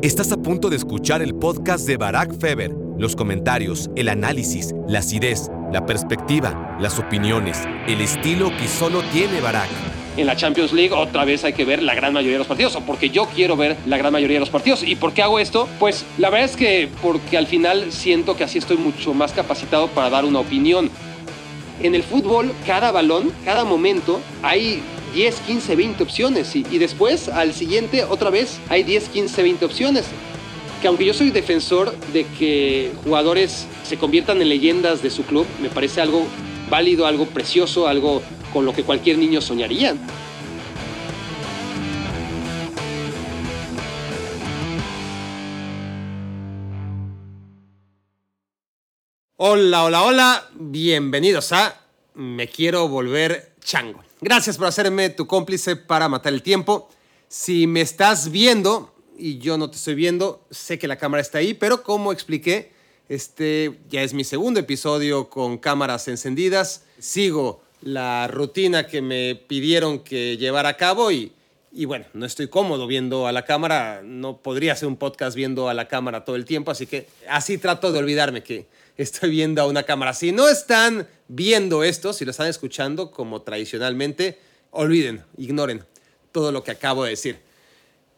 Estás a punto de escuchar el podcast de Barack Feber. Los comentarios, el análisis, la acidez, la perspectiva, las opiniones, el estilo que solo tiene Barack. En la Champions League otra vez hay que ver la gran mayoría de los partidos, o porque yo quiero ver la gran mayoría de los partidos. ¿Y por qué hago esto? Pues la verdad es que porque al final siento que así estoy mucho más capacitado para dar una opinión. En el fútbol, cada balón, cada momento, hay 10, 15, 20 opciones. Y, después, al siguiente, otra vez, hay 10, 15, 20 opciones. Que aunque yo soy defensor de que jugadores se conviertan en leyendas de su club, me parece algo válido, algo precioso, algo con lo que cualquier niño soñaría. Hola, hola, hola, bienvenidos a Me quiero volver chango. Gracias por hacerme tu cómplice para matar el tiempo. Si me estás viendo y yo no te estoy viendo, sé que la cámara está ahí, pero como expliqué, este ya es mi segundo episodio con cámaras encendidas. Sigo la rutina que me pidieron que llevara a cabo y, y bueno, no estoy cómodo viendo a la cámara. No podría hacer un podcast viendo a la cámara todo el tiempo, así que así trato de olvidarme que estoy viendo a una cámara. Si no están viendo esto, si lo están escuchando como tradicionalmente, olviden, ignoren todo lo que acabo de decir.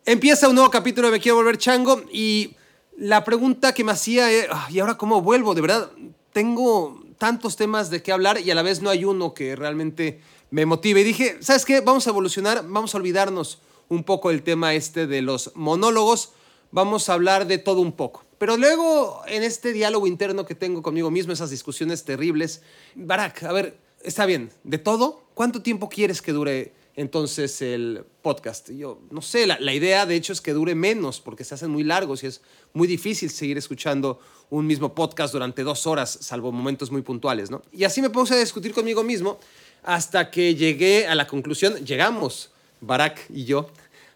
Empieza un nuevo capítulo de Me Quiero Volver Chango y la pregunta que me hacía es, ¿y ahora cómo vuelvo? De verdad, tengo tantos temas de qué hablar y a la vez no hay uno que realmente me motive. Y dije, ¿sabes qué? Vamos a evolucionar, vamos a olvidarnos un poco del tema este de los monólogos, vamos a hablar de todo un poco. Pero luego, en este diálogo interno que tengo conmigo mismo, esas discusiones terribles, Barack, a ver, está bien, de todo, ¿cuánto tiempo quieres que dure entonces el podcast? Yo no sé, la, idea de hecho es que dure menos porque se hacen muy largos y es muy difícil seguir escuchando un mismo podcast durante dos horas, salvo momentos muy puntuales, ¿no? Y así me puse a discutir conmigo mismo hasta que llegué a la conclusión, llegamos, Barack y yo,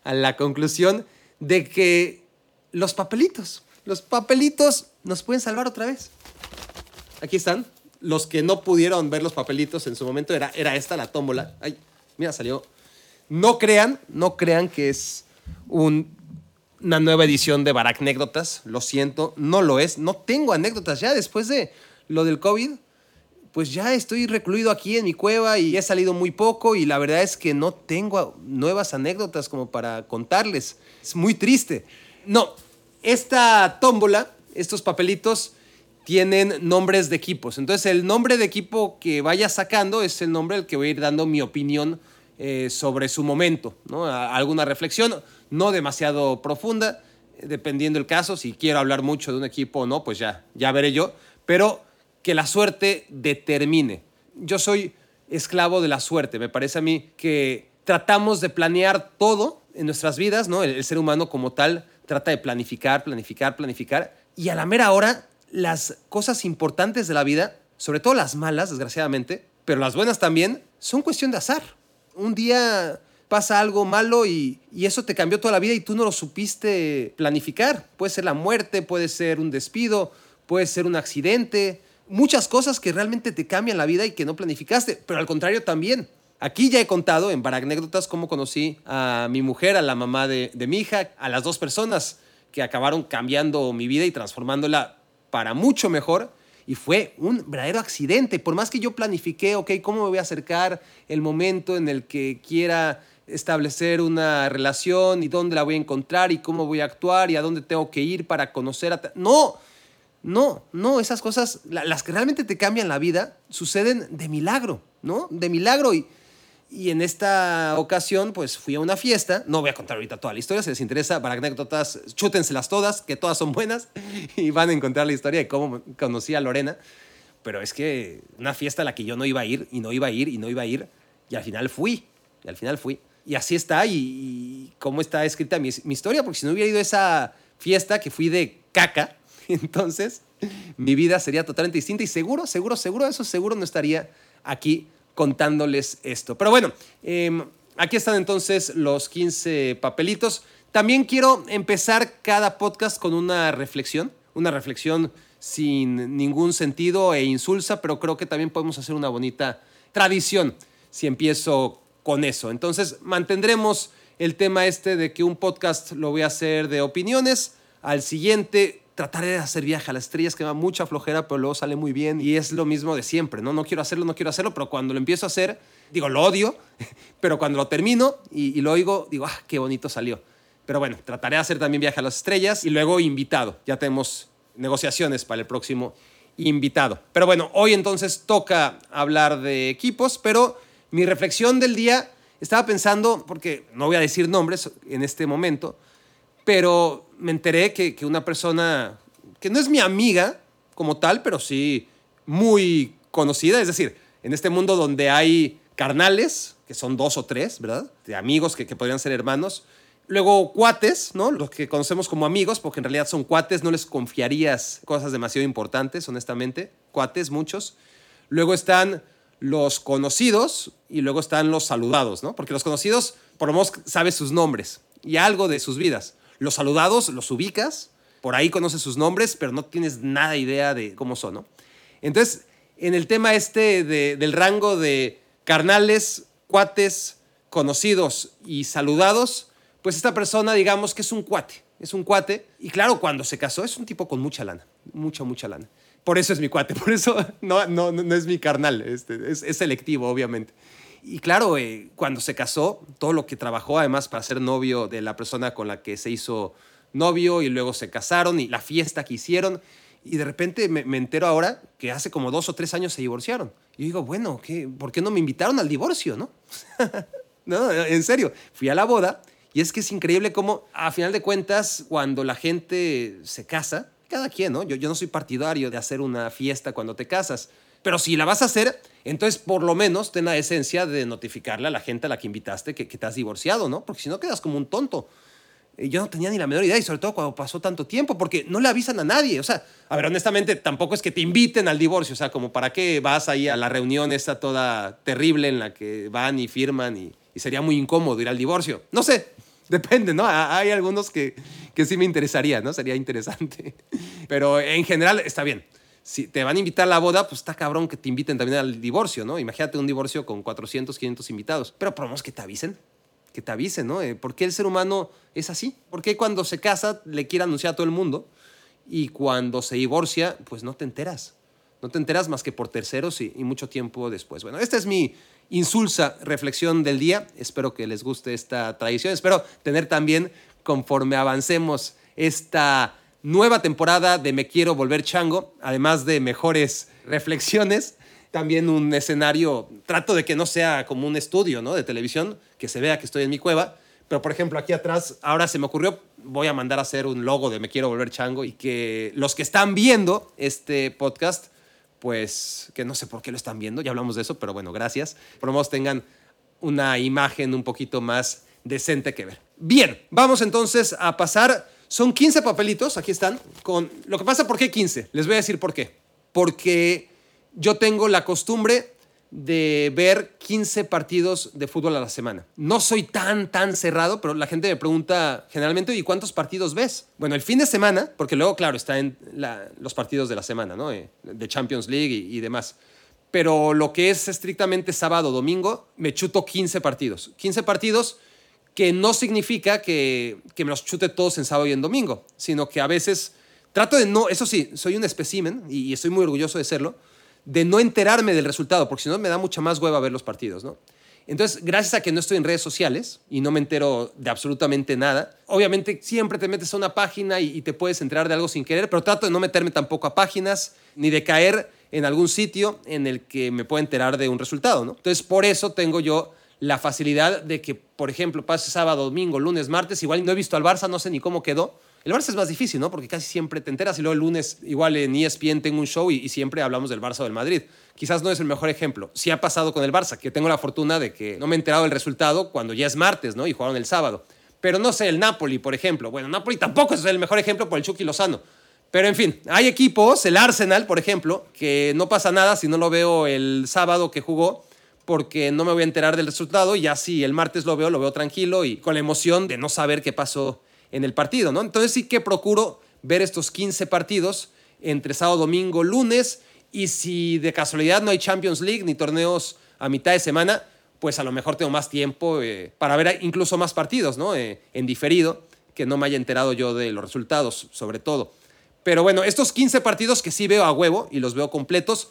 a la conclusión de que los papelitos, los papelitos nos pueden salvar otra vez. Aquí están. Los que no pudieron ver los papelitos en su momento era, era esta, la tómbola. Ay, mira, salió. No crean, no crean que es un, una nueva edición de Baracnécdotas. Lo siento, no lo es. No tengo anécdotas ya después de lo del COVID. Pues ya estoy recluido aquí en mi cueva y he salido muy poco y la verdad es que no tengo nuevas anécdotas como para contarles. Es muy triste. No, esta tómbola, estos papelitos, tienen nombres de equipos. Entonces, el nombre de equipo que vaya sacando es el nombre al que voy a ir dando mi opinión eh, sobre su momento. ¿no? Alguna reflexión, no demasiado profunda, dependiendo del caso. Si quiero hablar mucho de un equipo o no, pues ya, ya veré yo. Pero que la suerte determine. Yo soy esclavo de la suerte. Me parece a mí que tratamos de planear todo en nuestras vidas, ¿no? el ser humano como tal trata de planificar, planificar, planificar. Y a la mera hora, las cosas importantes de la vida, sobre todo las malas, desgraciadamente, pero las buenas también, son cuestión de azar. Un día pasa algo malo y, y, eso te cambió toda la vida y tú no lo supiste planificar. Puede ser la muerte, puede ser un despido, puede ser un accidente, muchas cosas que realmente te cambian la vida y que no planificaste, pero al contrario también. Aquí ya he contado en anécdotas cómo conocí a mi mujer, a la mamá de, de, mi hija, a las dos personas que acabaron cambiando mi vida y transformándola para mucho mejor. Y fue un verdadero accidente. Por más que yo planifiqué, ok, ¿cómo me voy a acercar el momento en el que quiera establecer una relación y dónde la voy a encontrar y cómo voy a actuar y a dónde tengo que ir para conocer a... No, no, no, esas cosas, las que realmente te cambian la vida, suceden de milagro, ¿no? De milagro y y en esta ocasión, pues fui a una fiesta. No voy a contar ahorita toda la historia. Si les interesa, para anécdotas, chútenselas todas, que todas son buenas. Y van a encontrar la historia de cómo conocí a Lorena. Pero es que una fiesta a la que yo no iba a ir, y no iba a ir, y no iba a ir. Y al final fui. Y al final fui. Y así está. Y, y cómo está escrita mi, mi historia. Porque si no hubiera ido a esa fiesta que fui de caca, entonces mi vida sería totalmente distinta. Y seguro, seguro, seguro, eso seguro no estaría aquí contándoles esto. Pero bueno, em, aquí están entonces los 15 papelitos. También quiero empezar cada podcast con una reflexión, una reflexión sin ningún sentido e insulsa, pero creo que también podemos hacer una bonita tradición si empiezo con eso. Entonces mantendremos el tema este de que un podcast lo voy a hacer de opiniones, al siguiente trataré de hacer viaje a las estrellas, que va mucha flojera, pero luego sale muy bien y es lo mismo de siempre, ¿no? No quiero hacerlo, no quiero hacerlo, pero cuando lo empiezo a hacer, digo, lo odio, pero cuando lo termino y, lo oigo, digo, ah, qué bonito salió. Pero bueno, trataré de hacer también viaje a las estrellas y luego invitado. Ya tenemos negociaciones para el próximo invitado. Pero bueno, hoy entonces toca hablar de equipos, pero mi reflexión del día estaba pensando, porque no voy a decir nombres en este momento, pero me enteré que, una persona que no es mi amiga como tal, pero sí muy conocida, es decir, en este mundo donde hay carnales, que son dos o tres, ¿verdad? De amigos que, que podrían ser hermanos. Luego cuates, ¿no? Los que conocemos como amigos, porque en realidad son cuates, no les confiarías cosas demasiado importantes, honestamente. Cuates, muchos. Luego están los conocidos y luego están los saludados, ¿no? Porque los conocidos, por lo menos, sabes sus nombres y algo de sus vidas. Los saludados los ubicas, por ahí conoces sus nombres, pero no tienes nada idea de cómo son, ¿no? Entonces, en el tema este del rango de carnales, cuates, conocidos y saludados, pues esta persona, digamos que es un cuate, es un cuate. Y claro, cuando se casó es un tipo con mucha lana, mucha, mucha lana. Por eso es mi cuate, por eso no, no, no es mi carnal, este, es, es selectivo, obviamente. Y claro, eh, cuando se casó, todo lo que trabajó además para ser novio de la persona con la que se hizo novio y luego se casaron y la fiesta que hicieron. Y de repente me, entero ahora que hace como dos o tres años se divorciaron. Y digo, bueno, ¿qué, ¿por qué no me invitaron al divorcio? No, no en serio, fui a la boda y es que es increíble cómo, a final de cuentas, cuando la gente se casa, cada quien, ¿no? Yo, yo no soy partidario de hacer una fiesta cuando te casas, pero si la vas a hacer, entonces por lo menos ten la esencia de notificarle a la gente a la que invitaste que, te has divorciado, ¿no? Porque si no quedas como un tonto. yo no tenía ni la menor idea, y sobre todo cuando pasó tanto tiempo, porque no le avisan a nadie. O sea, a ver, honestamente, tampoco es que te inviten al divorcio. O sea, como para qué vas ahí a la reunión esta toda terrible en la que van y firman y, sería muy incómodo ir al divorcio. No sé, depende, ¿no? Hay algunos que, que sí me interesaría, ¿no? Sería interesante. Pero en general está bien si te van a invitar a la boda, pues está cabrón que te inviten también al divorcio, ¿no? Imagínate un divorcio con 400, 500 invitados. Pero por lo menos que te avisen, que te avisen, ¿no? Eh, ¿Por qué el ser humano es así? ¿Por qué cuando se casa le quiere anunciar a todo el mundo y cuando se divorcia, pues no te enteras? No te enteras más que por terceros y, y mucho tiempo después. Bueno, esta es mi insulsa reflexión del día. Espero que les guste esta tradición. Espero tener también, conforme avancemos esta nueva temporada de Me Quiero Volver Chango, además de mejores reflexiones, también un escenario, trato de que no sea como un estudio ¿no? de televisión, que se vea que estoy en mi cueva, pero por ejemplo aquí atrás, ahora se me ocurrió, voy a mandar a hacer un logo de Me Quiero Volver Chango y que los que están viendo este podcast, pues que no sé por qué lo están viendo, ya hablamos de eso, pero bueno, gracias, por lo menos tengan una imagen un poquito más decente que ver. Bien, vamos entonces a pasar son 15 papelitos, aquí están, con... Lo que pasa, ¿por qué 15? Les voy a decir por qué. Porque yo tengo la costumbre de ver 15 partidos de fútbol a la semana. No soy tan, tan cerrado, pero la gente me pregunta generalmente, ¿y cuántos partidos ves? Bueno, el fin de semana, porque luego, claro, está en los partidos de la semana, ¿no? Eh, de Champions League y, demás. Pero lo que es estrictamente sábado, domingo, me chuto 15 partidos. 15 partidos que no significa que, me los chute todos en sábado y en domingo, sino que a veces trato de no, eso sí, soy un espécimen y, estoy muy orgulloso de serlo, de no enterarme del resultado, porque si no me da mucha más hueva ver los partidos, ¿no? Entonces, gracias a que no estoy en redes sociales y no me entero de absolutamente nada, obviamente siempre te metes a una página y, y, te puedes enterar de algo sin querer, pero trato de no meterme tampoco a páginas ni de caer en algún sitio en el que me pueda enterar de un resultado, ¿no? Entonces, por eso tengo yo la facilidad de que, por ejemplo, pase sábado, domingo, lunes, martes, igual no he visto al Barça, no sé ni cómo quedó. El Barça es más difícil, ¿no? Porque casi siempre te enteras y luego el lunes igual en ESPN tengo un show y, siempre hablamos del Barça del Madrid. Quizás no es el mejor ejemplo. Sí ha pasado con el Barça, que tengo la fortuna de que no me he enterado del resultado cuando ya es martes, ¿no? Y jugaron el sábado. Pero no sé, el Napoli, por ejemplo. Bueno, Napoli tampoco es el mejor ejemplo por el Chucky Lozano. Pero en fin, hay equipos, el Arsenal, por ejemplo, que no pasa nada si no lo veo el sábado que jugó porque no me voy a enterar del resultado y ya si el martes lo veo, lo veo tranquilo y con la emoción de no saber qué pasó en el partido, ¿no? Entonces sí que procuro ver estos 15 partidos entre sábado, domingo, lunes y si de casualidad no hay Champions League ni torneos a mitad de semana, pues a lo mejor tengo más tiempo eh, para ver incluso más partidos, ¿no? Eh, en diferido, que no me haya enterado yo de los resultados, sobre todo. Pero bueno, estos 15 partidos que sí veo a huevo y los veo completos,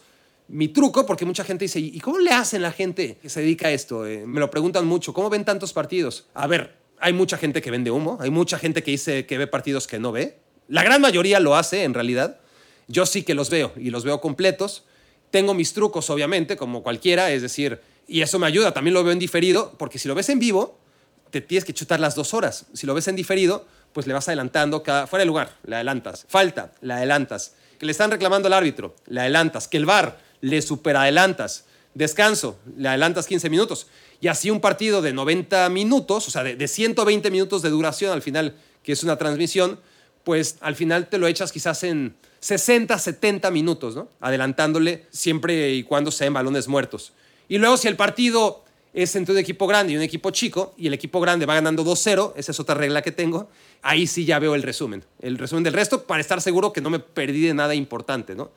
mi truco, porque mucha gente dice, ¿y cómo le hacen la gente que se dedica a esto? Eh, me lo preguntan mucho, ¿cómo ven tantos partidos? A ver, hay mucha gente que vende humo, hay mucha gente que dice que ve partidos que no ve. La gran mayoría lo hace, en realidad. Yo sí que los veo y los veo completos. Tengo mis trucos, obviamente, como cualquiera, es decir, y eso me ayuda, también lo veo en diferido, porque si lo ves en vivo, te tienes que chutar las dos horas. Si lo ves en diferido, pues le vas adelantando cada, fuera de lugar, le adelantas. Falta, le adelantas. Que le están reclamando al árbitro, le adelantas. Que el VAR, le superadelantas. Descanso, le adelantas 15 minutos. Y así un partido de 90 minutos, o sea, de, de 120 minutos de duración al final, que es una transmisión, pues al final te lo echas quizás en 60, 70 minutos, ¿no? Adelantándole siempre y cuando sean balones muertos. Y luego si el partido es entre un equipo grande y un equipo chico, y el equipo grande va ganando 2-0, esa es otra regla que tengo, ahí sí ya veo el resumen. El resumen del resto para estar seguro que no me perdí de nada importante, ¿no?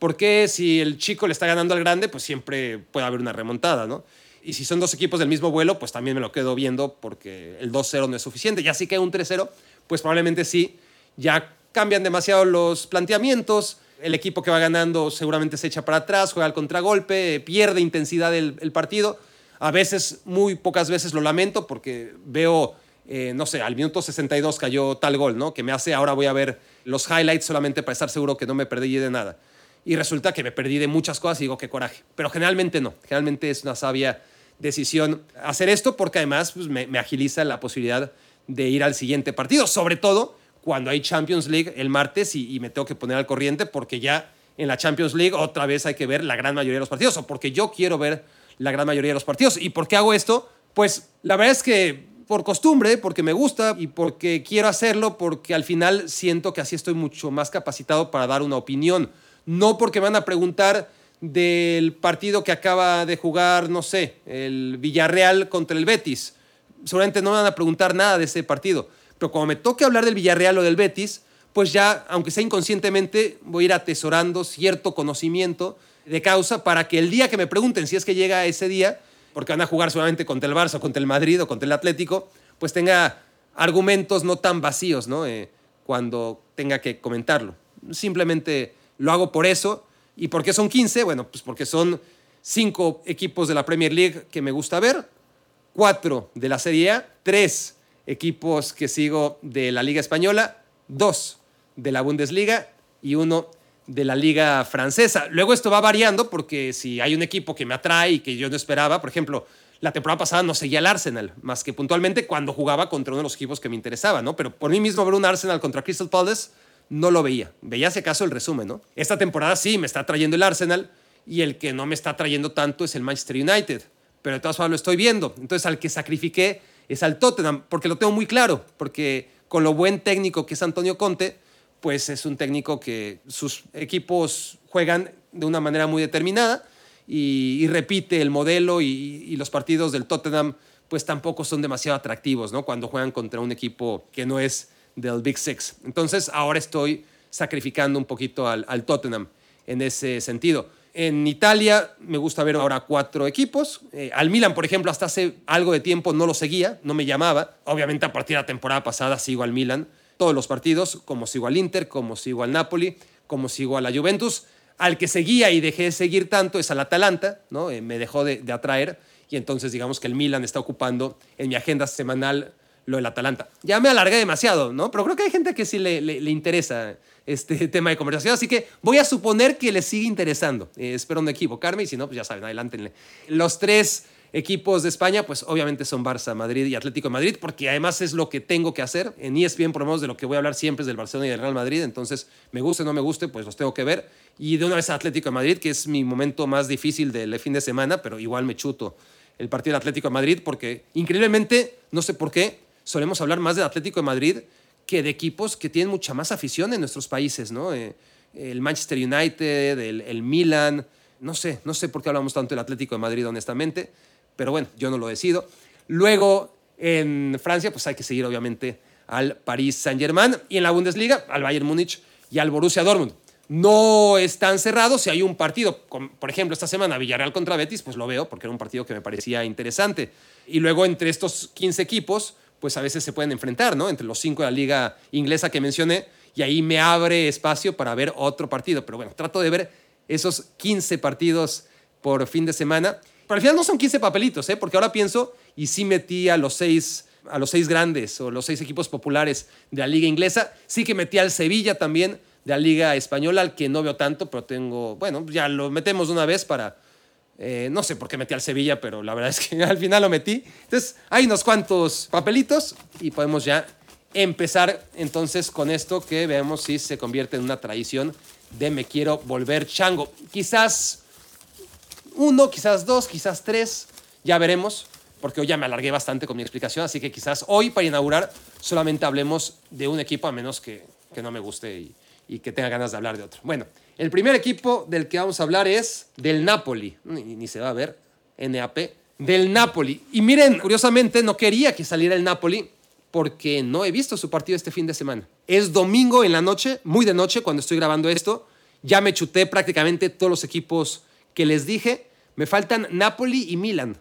Porque si el chico le está ganando al grande, pues siempre puede haber una remontada, ¿no? Y si son dos equipos del mismo vuelo, pues también me lo quedo viendo porque el 2-0 no es suficiente. Ya sí que un 3-0, pues probablemente sí, ya cambian demasiado los planteamientos. El equipo que va ganando seguramente se echa para atrás, juega al contragolpe, pierde intensidad el, partido. A veces, muy pocas veces lo lamento porque veo, eh, no sé, al minuto 62 cayó tal gol, ¿no? Que me hace, ahora voy a ver los highlights solamente para estar seguro que no me perdí de nada y resulta que me perdí de muchas cosas y digo, qué coraje. Pero generalmente no, generalmente es una sabia decisión hacer esto porque además pues, me, agiliza la posibilidad de ir al siguiente partido, sobre todo cuando hay Champions League el martes y, me tengo que poner al corriente porque ya en la Champions League otra vez hay que ver la gran mayoría de los partidos o porque yo quiero ver la gran mayoría de los partidos. ¿Y por qué hago esto? Pues la verdad es que por costumbre, porque me gusta y porque quiero hacerlo, porque al final siento que así estoy mucho más capacitado para dar una opinión no porque van a preguntar del partido que acaba de jugar, no sé, el Villarreal contra el Betis. Seguramente no van a preguntar nada de ese partido. Pero como me toque hablar del Villarreal o del Betis, pues ya, aunque sea inconscientemente, voy a ir atesorando cierto conocimiento de causa para que el día que me pregunten, si es que llega ese día, porque van a jugar solamente contra el Barça, contra el Madrid o contra el Atlético, pues tenga argumentos no tan vacíos, ¿no? Eh, cuando tenga que comentarlo. Simplemente lo hago por eso. ¿Y por qué son 15? Bueno, pues porque son cinco equipos de la Premier League que me gusta ver, cuatro de la Serie A, tres equipos que sigo de la Liga Española, dos de la Bundesliga y uno de la Liga Francesa. Luego esto va variando porque si hay un equipo que me atrae y que yo no esperaba, por ejemplo, la temporada pasada no seguía al Arsenal, más que puntualmente cuando jugaba contra uno de los equipos que me interesaba, ¿no? Pero por mí mismo ver un Arsenal contra Crystal Palace no lo veía. Veía si acaso el resumen, ¿no? Esta temporada sí me está trayendo el Arsenal y el que no me está trayendo tanto es el Manchester United. Pero de todas formas lo estoy viendo. Entonces al que sacrifiqué es al Tottenham, porque lo tengo muy claro, porque con lo buen técnico que es Antonio Conte, pues es un técnico que sus equipos juegan de una manera muy determinada y, repite el modelo y, y, los partidos del Tottenham pues tampoco son demasiado atractivos, ¿no? Cuando juegan contra un equipo que no es del Big Six. Entonces ahora estoy sacrificando un poquito al, Tottenham en ese sentido. En Italia me gusta ver ahora cuatro equipos. Eh, al Milan, por ejemplo, hasta hace algo de tiempo no lo seguía, no me llamaba. Obviamente a partir de la temporada pasada sigo al Milan todos los partidos, como sigo al Inter, como sigo al Napoli, como sigo a la Juventus. Al que seguía y dejé de seguir tanto es al Atalanta, ¿no? Eh, me dejó de, de atraer y entonces digamos que el Milan está ocupando en mi agenda semanal lo del Atalanta. Ya me alargué demasiado, ¿no? Pero creo que hay gente que sí le, le, interesa este tema de conversación, así que voy a suponer que le sigue interesando. Eh, espero no equivocarme y si no, pues ya saben, adelántenle. Los tres equipos de España, pues obviamente son Barça, Madrid y Atlético de Madrid, porque además es lo que tengo que hacer. En ESPN, por lo menos, de lo que voy a hablar siempre es del Barcelona y del Real Madrid, entonces me guste o no me guste, pues los tengo que ver. Y de una vez Atlético de Madrid, que es mi momento más difícil del fin de semana, pero igual me chuto el partido del Atlético de Madrid, porque increíblemente, no sé por qué, solemos hablar más del Atlético de Madrid que de equipos que tienen mucha más afición en nuestros países, ¿no? Eh, el Manchester United, el, Milan, no sé, no sé por qué hablamos tanto del Atlético de Madrid, honestamente, pero bueno, yo no lo decido. Luego, en Francia, pues hay que seguir obviamente al Paris Saint-Germain y en la Bundesliga, al Bayern Múnich y al Borussia Dortmund. no es tan cerrado. Si hay un partido, por ejemplo, esta semana Villarreal contra Betis, pues lo veo porque era un partido que me parecía interesante. Y luego entre estos 15 equipos, pues a veces se pueden enfrentar, ¿no? Entre los cinco de la liga inglesa que mencioné, y ahí me abre espacio para ver otro partido. Pero bueno, trato de ver esos 15 partidos por fin de semana. Pero al final no son 15 papelitos, ¿eh? Porque ahora pienso, y sí metí a los seis a los seis grandes o los seis equipos populares de la liga inglesa. Sí que metí al Sevilla también de la liga española, al que no veo tanto, pero tengo, bueno, ya lo metemos una vez para, eh, no sé por qué metí al Sevilla, pero la verdad es que al final lo metí. Entonces, hay unos cuantos papelitos y podemos ya empezar entonces con esto que veamos si se convierte en una tradición de me quiero volver chango. Quizás uno, quizás dos, quizás tres, ya veremos porque hoy ya me alargué bastante con mi explicación, así que quizás hoy para inaugurar solamente hablemos de un equipo, a menos que, que no me guste y, que tenga ganas de hablar de otro. Bueno, el primer equipo del que vamos a hablar es del Napoli, ni, se va a ver, NAP, del Napoli. Y miren, curiosamente no quería que saliera el Napoli porque no he visto su partido este fin de semana. Es domingo en la noche, muy de noche cuando estoy grabando esto. Ya me chuté prácticamente todos los equipos que les dije. Me faltan Napoli y Milan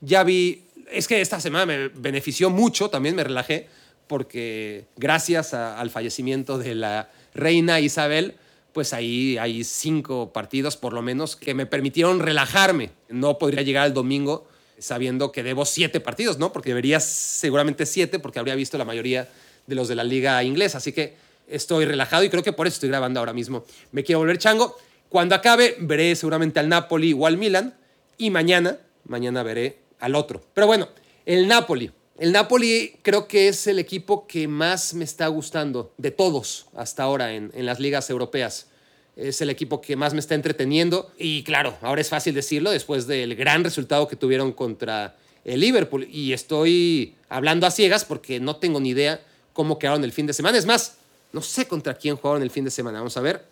ya vi, es que esta semana me benefició mucho, también me relajé, porque gracias al fallecimiento de la reina Isabel, pues ahí hay cinco partidos por lo menos que me permitieron relajarme. No podría llegar al domingo sabiendo que debo siete partidos, ¿no? Porque debería seguramente siete, porque habría visto la mayoría de los de la liga inglesa. Así que estoy relajado y creo que por eso estoy grabando ahora mismo. Me quiero volver chango. Cuando acabe, veré seguramente al Napoli o al Milan. Y mañana, mañana veré al otro. Pero bueno, el Napoli. El Napoli creo que es el equipo que más me está gustando de todos hasta ahora en, las ligas europeas. Es el equipo que más me está entreteniendo. Y claro, ahora es fácil decirlo después del gran resultado que tuvieron contra el Liverpool. Y estoy hablando a ciegas porque no tengo ni idea cómo quedaron el fin de semana. Es más, no sé contra quién jugaron el fin de semana. Vamos a ver.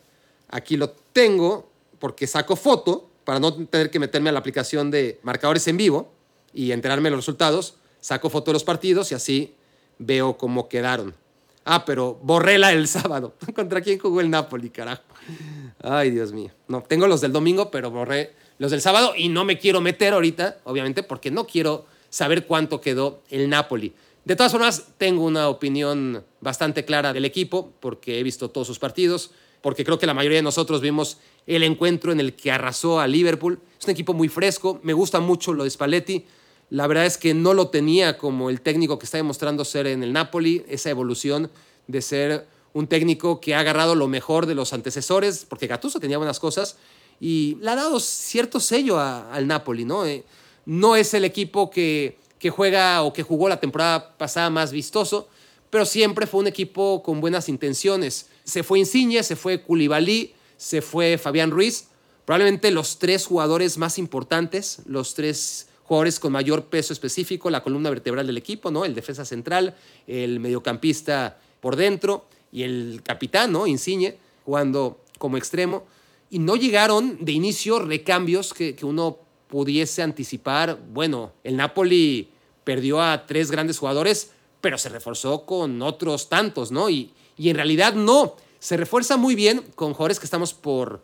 Aquí lo tengo porque saco foto para no tener que meterme a la aplicación de marcadores en vivo y enterarme de los resultados, saco foto de los partidos y así veo cómo quedaron. Ah, pero borré la del sábado. ¿Contra quién jugó el Napoli, carajo? Ay, Dios mío. No, tengo los del domingo, pero borré los del sábado y no me quiero meter ahorita, obviamente, porque no quiero saber cuánto quedó el Napoli. De todas formas, tengo una opinión bastante clara del equipo, porque he visto todos sus partidos, porque creo que la mayoría de nosotros vimos el encuentro en el que arrasó a Liverpool. Es un equipo muy fresco, me gusta mucho lo de Spalletti. La verdad es que no lo tenía como el técnico que está demostrando ser en el Napoli, esa evolución de ser un técnico que ha agarrado lo mejor de los antecesores, porque Gattuso tenía buenas cosas y le ha dado cierto sello al Napoli, ¿no? Eh, no es el equipo que, que juega o que jugó la temporada pasada más vistoso, pero siempre fue un equipo con buenas intenciones. Se fue Insigne, se fue Koulibaly, se fue Fabián Ruiz, probablemente los tres jugadores más importantes, los tres jugadores con mayor peso específico, la columna vertebral del equipo, ¿no? El defensa central, el mediocampista por dentro y el capitán, ¿no? Insigne, jugando como extremo. Y no llegaron de inicio recambios que, que uno pudiese anticipar. Bueno, el Napoli perdió a tres grandes jugadores, pero se reforzó con otros tantos, ¿no? Y, y en realidad no. Se refuerza muy bien con jugadores que estamos por,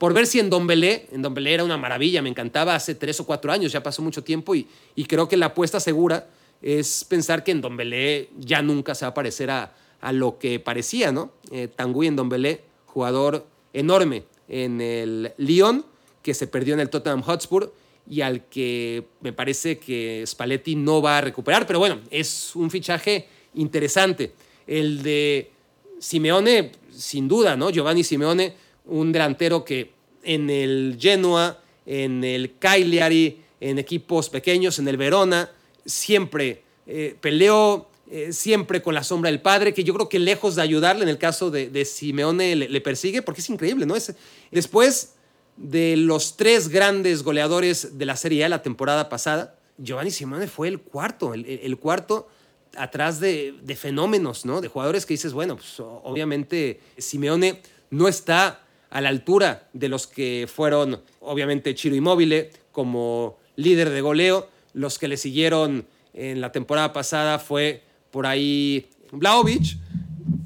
por ver si en Don Belé, en Don Belé era una maravilla, me encantaba hace tres o cuatro años, ya pasó mucho tiempo y, y creo que la apuesta segura es pensar que en Don Belé ya nunca se va a parecer a, a lo que parecía, ¿no? Eh, Tanguy en Don Belé, jugador enorme en el Lyon, que se perdió en el Tottenham Hotspur y al que me parece que Spalletti no va a recuperar, pero bueno, es un fichaje interesante. El de Simeone, sin duda, ¿no? Giovanni Simeone un delantero que en el Genoa, en el Cagliari, en equipos pequeños, en el Verona, siempre eh, peleó, eh, siempre con la sombra del padre, que yo creo que lejos de ayudarle en el caso de, Simeone le, persigue, porque es increíble, ¿no? Es, después de los tres grandes goleadores de la Serie A la temporada pasada, Giovanni Simeone fue el cuarto, el, cuarto atrás de, de, fenómenos, ¿no? De jugadores que dices, bueno, pues obviamente Simeone no está a la altura de los que fueron, obviamente, Chiro Immobile como líder de goleo. Los que le siguieron en la temporada pasada fue por ahí Blaovic.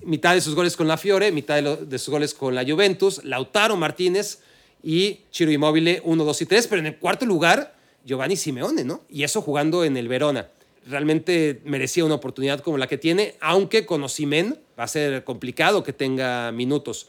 mitad de sus goles con la Fiore, mitad de, sus goles con la Juventus, Lautaro Martínez y Chiro Immobile 1, 2 y 3, pero en el cuarto lugar Giovanni Simeone, ¿no? Y eso jugando en el Verona. Realmente merecía una oportunidad como la que tiene, aunque con Osimen va a ser complicado que tenga minutos.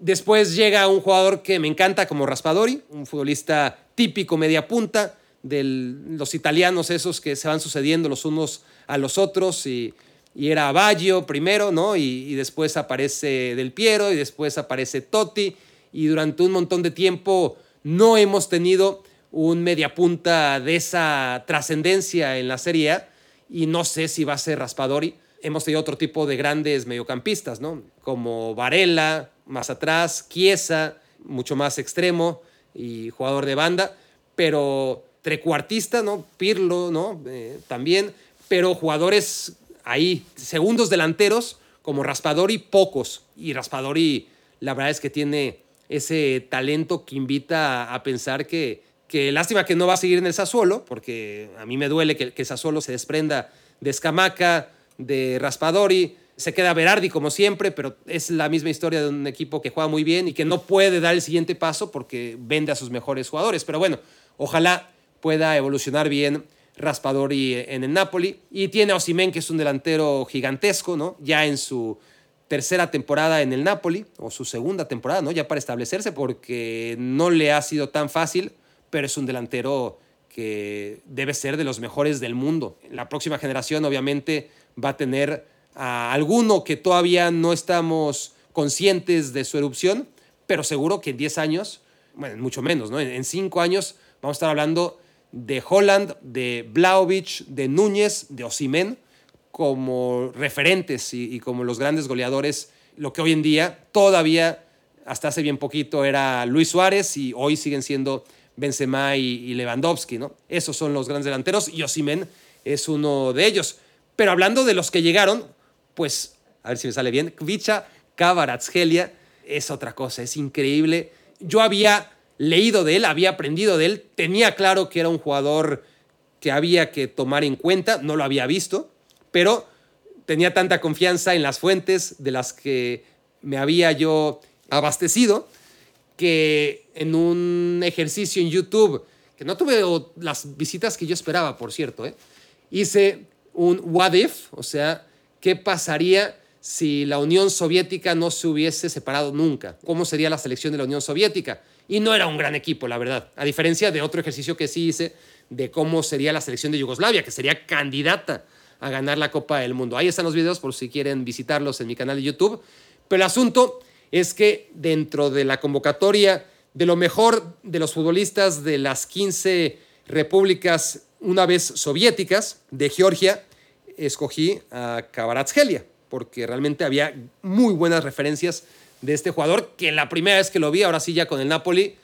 Después llega un jugador que me encanta como Raspadori, un futbolista típico media punta de los italianos esos que se van sucediendo los unos a los otros y, era Baggio primero, ¿no? Y, después aparece Del Piero y después aparece Totti y durante un montón de tiempo no hemos tenido un media punta de esa trascendencia en la Serie y no sé si va a ser Raspadori. Hemos tenido otro tipo de grandes mediocampistas, ¿no? Como Varela, más atrás, Chiesa, mucho más extremo y jugador de banda, pero trecuartista, ¿no? Pirlo, ¿no? Eh, también, pero jugadores ahí, segundos delanteros, como Raspadori, pocos. Y Raspadori, la verdad es que tiene ese talento que invita a pensar que, que lástima que no va a seguir en el Sassuolo, porque a mí me duele que, que se desprenda de Escamaca, de Raspadori, se queda Berardi como siempre, pero es la misma historia de un equipo que juega muy bien y que no puede dar el siguiente paso porque vende a sus mejores jugadores. Pero bueno, ojalá pueda evolucionar bien Raspadori en el Napoli. Y tiene a Osimen, que es un delantero gigantesco, ¿no? Ya en su tercera temporada en el Napoli, o su segunda temporada, ¿no? Ya para establecerse, porque no le ha sido tan fácil, pero es un delantero que debe ser de los mejores del mundo. La próxima generación, obviamente, va a tener a alguno que todavía no estamos conscientes de su erupción, pero seguro que en 10 años, bueno, mucho menos, ¿no? En 5 años vamos a estar hablando de Holland, de Blaovic, de Núñez, de Osimen, como referentes y, como los grandes goleadores, lo que hoy en día todavía, hasta hace bien poquito, era Luis Suárez y hoy siguen siendo Benzema y, y Lewandowski, ¿no? Esos son los grandes delanteros y Osimen es uno de ellos. Pero hablando de los que llegaron, pues, a ver si me sale bien, Kvicha Kavaratsgelia es otra cosa, es increíble. Yo había leído de él, había aprendido de él, tenía claro que era un jugador que había que tomar en cuenta, no lo había visto, pero tenía tanta confianza en las fuentes de las que me había yo abastecido, que en un ejercicio en YouTube, que no tuve las visitas que yo esperaba, por cierto, ¿eh? hice un what if, o sea, ¿Qué pasaría si la Unión Soviética no se hubiese separado nunca? ¿Cómo sería la selección de la Unión Soviética? Y no era un gran equipo, la verdad. A diferencia de otro ejercicio que sí hice de cómo sería la selección de Yugoslavia, que sería candidata a ganar la Copa del Mundo. Ahí están los videos por si quieren visitarlos en mi canal de YouTube. Pero el asunto es que dentro de la convocatoria de lo mejor de los futbolistas de las 15 repúblicas una vez soviéticas de Georgia, escogí a Kvaratskhelia, porque realmente había muy buenas referencias de este jugador, que la primera vez que lo vi, ahora sí ya con el Napoli,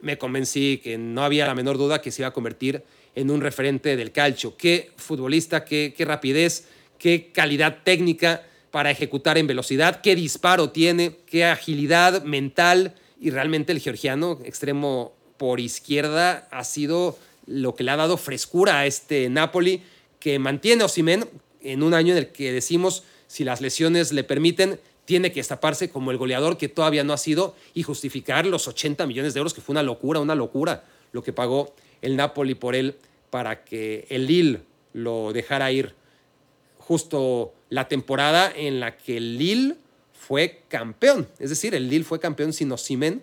me convencí que no había la menor duda que se iba a convertir en un referente del calcio. Qué futbolista, qué, qué rapidez, qué calidad técnica para ejecutar en velocidad, qué disparo tiene, qué agilidad mental y realmente el georgiano extremo por izquierda ha sido lo que le ha dado frescura a este Napoli que mantiene a Osimen en un año en el que decimos, si las lesiones le permiten, tiene que destaparse como el goleador que todavía no ha sido y justificar los 80 millones de euros, que fue una locura, una locura lo que pagó el Napoli por él para que el Lille lo dejara ir justo la temporada en la que el Lille fue campeón. Es decir, el Lille fue campeón sin Osimen,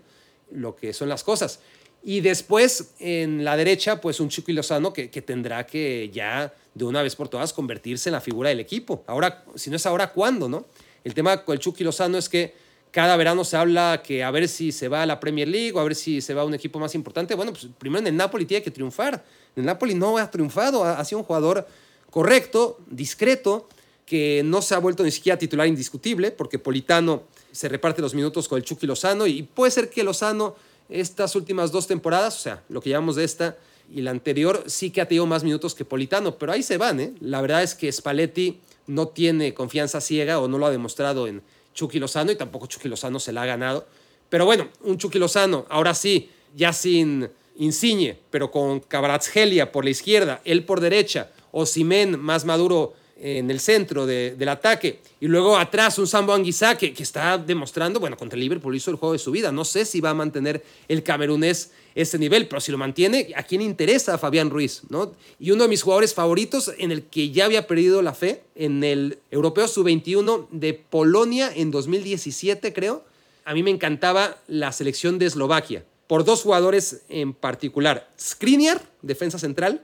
lo que son las cosas. Y después en la derecha, pues un Chucky Lozano que, que, tendrá que ya de una vez por todas convertirse en la figura del equipo. Ahora, si no es ahora, ¿cuándo? No? El tema con el Chucky Lozano es que cada verano se habla que a ver si se va a la Premier League o a ver si se va a un equipo más importante. Bueno, pues primero en el Napoli tiene que triunfar. En el Napoli no ha triunfado, ha, sido un jugador correcto, discreto, que no se ha vuelto ni siquiera titular indiscutible, porque Politano se reparte los minutos con el Chucky Lozano y puede ser que Lozano estas últimas dos temporadas, o sea, lo que llamamos de esta y la anterior, sí que ha tenido más minutos que Politano, pero ahí se van, ¿eh? La verdad es que Spalletti no tiene confianza ciega o no lo ha demostrado en Chucky Lozano y tampoco Chucky Lozano se la ha ganado. Pero bueno, un Chucky Lozano, ahora sí, ya sin Insigne, pero con Cabratsgelia por la izquierda, él por derecha, o Simen más maduro en el centro del ataque. Y luego atrás un Sambo Anguissa que, que, está demostrando, bueno, contra el Liverpool hizo el juego de su vida. No sé si va a mantener el camerunés ese nivel, pero si lo mantiene, ¿a quién interesa a Fabián Ruiz? ¿no? Y uno de mis jugadores favoritos en el que ya había perdido la fe, en el Europeo Sub-21 de Polonia en 2017, creo. A mí me encantaba la selección de Eslovaquia, por dos jugadores en particular. Skriniar, defensa central,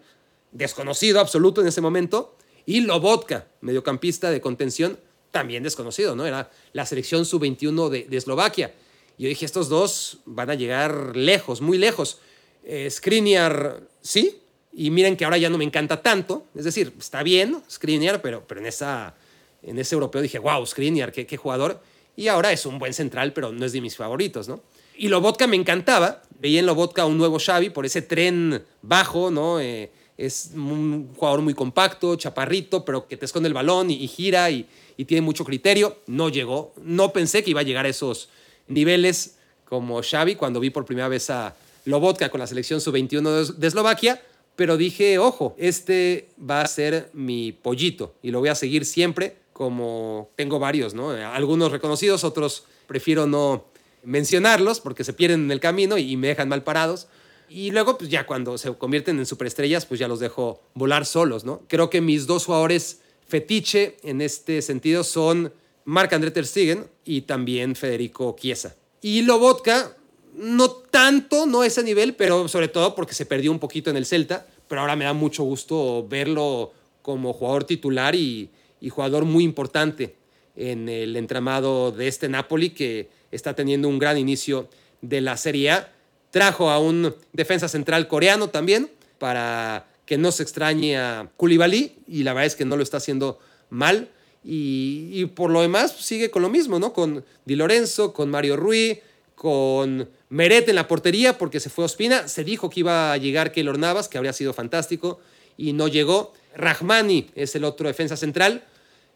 desconocido absoluto en ese momento, y Lobotka, mediocampista de contención, también desconocido, ¿no? Era la selección sub-21 de, Eslovaquia. Y yo dije, estos dos van a llegar lejos, muy lejos. Eh, Skriniar, sí, y miren que ahora ya no me encanta tanto. Es decir, está bien Skriniar, pero, pero en, esa, en ese europeo dije, wow, Skriniar, qué, qué jugador. Y ahora es un buen central, pero no es de mis favoritos, ¿no? Y Lobotka me encantaba. Veía en Lobotka un nuevo Xavi por ese tren bajo, ¿no? Eh, es un jugador muy compacto, chaparrito, pero que te esconde el balón y, gira y, tiene mucho criterio. No llegó. No pensé que iba a llegar a esos niveles como Xavi cuando vi por primera vez a Lobotka con la selección sub-21 de Eslovaquia. Pero dije, ojo, este va a ser mi pollito y lo voy a seguir siempre como tengo varios, ¿no? Algunos reconocidos, otros prefiero no mencionarlos porque se pierden en el camino y me dejan mal parados. Y luego, pues ya cuando se convierten en superestrellas, pues ya los dejo volar solos, ¿no? Creo que mis dos jugadores fetiche en este sentido son Marc-André Ter Stegen y también Federico Chiesa. Y Lobotka, no tanto, no ese nivel, pero sobre todo porque se perdió un poquito en el Celta, pero ahora me da mucho gusto verlo como jugador titular y, y jugador muy importante en el entramado de este Napoli que está teniendo un gran inicio de la Serie A Trajo a un defensa central coreano también para que no se extrañe a Koulibaly y la verdad es que no lo está haciendo mal. Y, por lo demás pues, sigue con lo mismo, ¿no? Con Di Lorenzo, con Mario Rui, con Meret en la portería porque se fue a Ospina. Se dijo que iba a llegar Keylor Navas, que habría sido fantástico, y no llegó. Rahmani es el otro defensa central.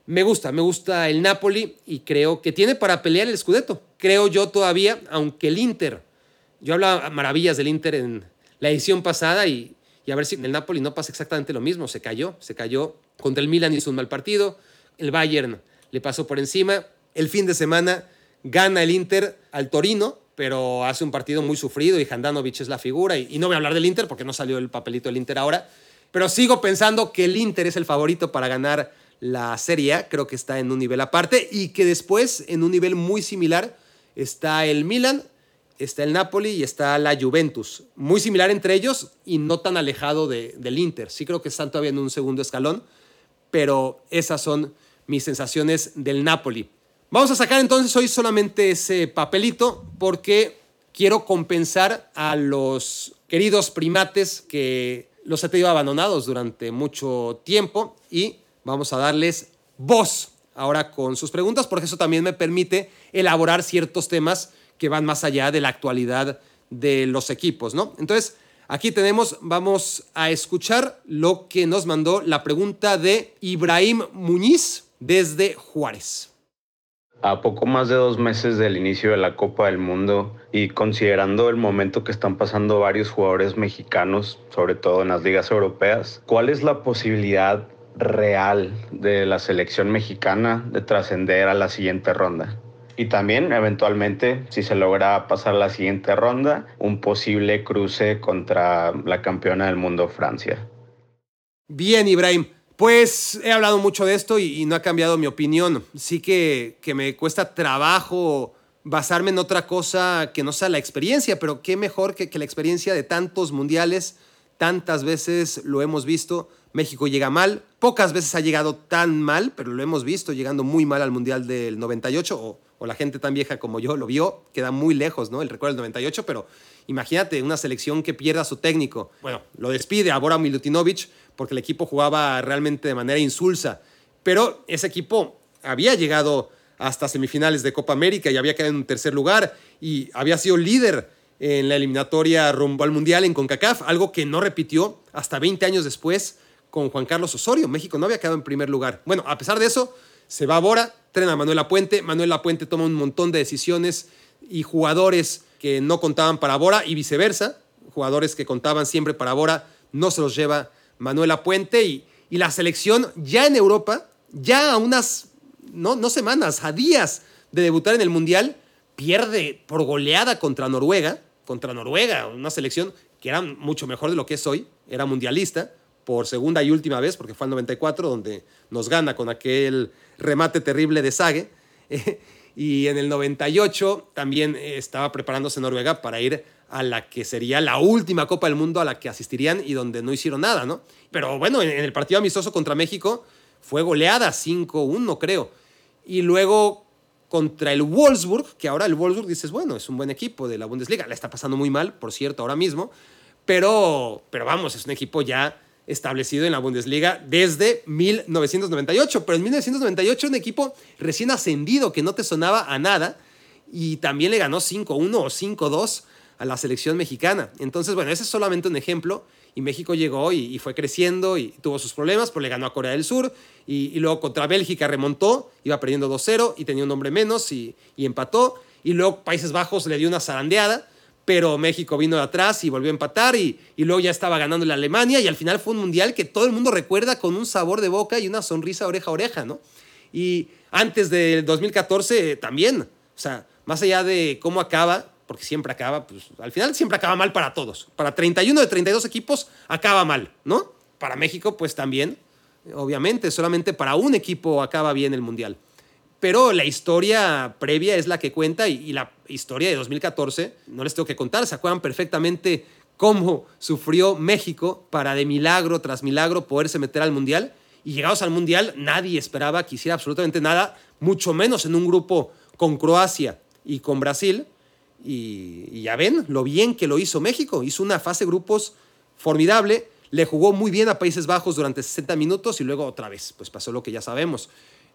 Me gusta, me gusta el Napoli y creo que tiene para pelear el Scudetto. Creo yo todavía, aunque el Inter yo hablaba maravillas del Inter en la edición pasada y, a ver si en el Napoli no pasa exactamente lo mismo. Se cayó, se cayó. Contra el Milan hizo un mal partido. El Bayern le pasó por encima. El fin de semana gana el Inter al Torino, pero hace un partido muy sufrido y Handanovic es la figura. Y, no voy a hablar del Inter porque no salió el papelito del Inter ahora. Pero sigo pensando que el Inter es el favorito para ganar la Serie A. Creo que está en un nivel aparte y que después, en un nivel muy similar, está el Milan está el Napoli y está la Juventus. Muy similar entre ellos y no tan alejado del Inter. Sí creo que están todavía en un segundo escalón, pero esas son mis sensaciones del Napoli. Vamos a sacar entonces hoy solamente ese papelito porque quiero compensar a los queridos primates que los he tenido abandonados durante mucho tiempo y vamos a darles voz ahora con sus preguntas porque eso también me permite elaborar ciertos temas que van más allá de la actualidad de los equipos, ¿no? Entonces, aquí tenemos, vamos a escuchar lo que nos mandó la pregunta de Ibrahim Muñiz desde Juárez. A poco más de dos meses del inicio de la Copa del Mundo y considerando el momento que están pasando varios jugadores mexicanos, sobre todo en las ligas europeas, ¿cuál es la posibilidad real de la selección mexicana de trascender a la siguiente ronda? Y también, eventualmente, si se logra pasar la siguiente ronda, un posible cruce contra la campeona del mundo, Francia. Bien, Ibrahim. Pues he hablado mucho de esto y, no ha cambiado mi opinión. Sí que, que me cuesta trabajo basarme en otra cosa que no sea la experiencia, pero qué mejor que, que la experiencia de tantos mundiales, tantas veces lo hemos visto. México llega mal, pocas veces ha llegado tan mal, pero lo hemos visto llegando muy mal al Mundial del 98 o o la gente tan vieja como yo lo vio, queda muy lejos, ¿no? El recuerdo del 98, pero imagínate una selección que pierda a su técnico. Bueno, lo despide a Bora Milutinovic porque el equipo jugaba realmente de manera insulsa, pero ese equipo había llegado hasta semifinales de Copa América y había quedado en tercer lugar y había sido líder en la eliminatoria rumbo al Mundial en CONCACAF, algo que no repitió hasta 20 años después con Juan Carlos Osorio. México no había quedado en primer lugar. Bueno, a pesar de eso, se va a Bora, trena a Manuel Puente, Manuel Puente toma un montón de decisiones y jugadores que no contaban para Bora y viceversa, jugadores que contaban siempre para Bora no se los lleva Manuel Puente y, Y la selección ya en Europa, ya a unas, no, no semanas, a días de debutar en el Mundial, pierde por goleada contra Noruega, contra Noruega, una selección que era mucho mejor de lo que es hoy, era mundialista por segunda y última vez, porque fue el 94 donde nos gana con aquel remate terrible de Sage. y en el 98 también estaba preparándose Noruega para ir a la que sería la última Copa del Mundo a la que asistirían y donde no hicieron nada, ¿no? Pero bueno, en el partido amistoso contra México fue goleada 5-1, creo. Y luego contra el Wolfsburg, que ahora el Wolfsburg dices, bueno, es un buen equipo de la Bundesliga, la está pasando muy mal, por cierto, ahora mismo, pero, pero vamos, es un equipo ya establecido en la Bundesliga desde 1998, pero en 1998 un equipo recién ascendido que no te sonaba a nada y también le ganó 5-1 o 5-2 a la selección mexicana. Entonces, bueno, ese es solamente un ejemplo y México llegó y, fue creciendo y tuvo sus problemas, pero le ganó a Corea del Sur y, luego contra Bélgica remontó, iba perdiendo 2-0 y tenía un hombre menos y, empató y luego Países Bajos le dio una zarandeada, pero México vino de atrás y volvió a empatar y, luego ya estaba ganando la Alemania y al final fue un mundial que todo el mundo recuerda con un sabor de boca y una sonrisa oreja a oreja, ¿no? Y antes del 2014 también, o sea, más allá de cómo acaba, porque siempre acaba, pues al final siempre acaba mal para todos. Para 31 de 32 equipos acaba mal, ¿no? Para México, pues también, obviamente, solamente para un equipo acaba bien el Mundial. Pero la historia previa es la que cuenta y, la historia de 2014, no les tengo que contar, se acuerdan perfectamente cómo sufrió México para de milagro tras milagro poderse meter al Mundial. Y llegados al Mundial, nadie esperaba que hiciera absolutamente nada, mucho menos en un grupo con Croacia y con Brasil y, ya ven lo bien que lo hizo México. Hizo una fase grupos formidable. Le jugó muy bien a Países Bajos durante 60 minutos y luego otra vez, pues pasó lo que ya sabemos.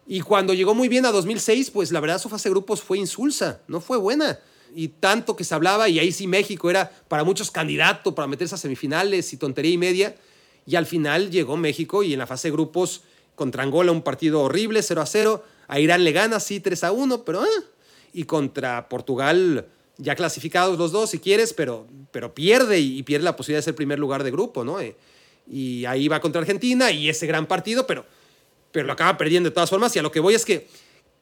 Y cuando llegó muy bien a 2006, pues la verdad su fase grupos fue insulsa, no fue buena. Y tanto que se hablaba, y ahí sí México era para muchos candidato para meterse a semifinales y tontería y media. Y al final llegó México y en la fase de grupos contra Angola un partido horrible, 0 a 0. A Irán le gana, sí, 3 a 1, pero... Ah, y contra Portugal ya clasificados los dos si quieres, pero, pero pierde y, pierde la posibilidad de ser primer lugar de grupo, ¿no? Eh, y ahí va contra Argentina y ese gran partido, pero, pero lo acaba perdiendo de todas formas. Y a lo que voy es que,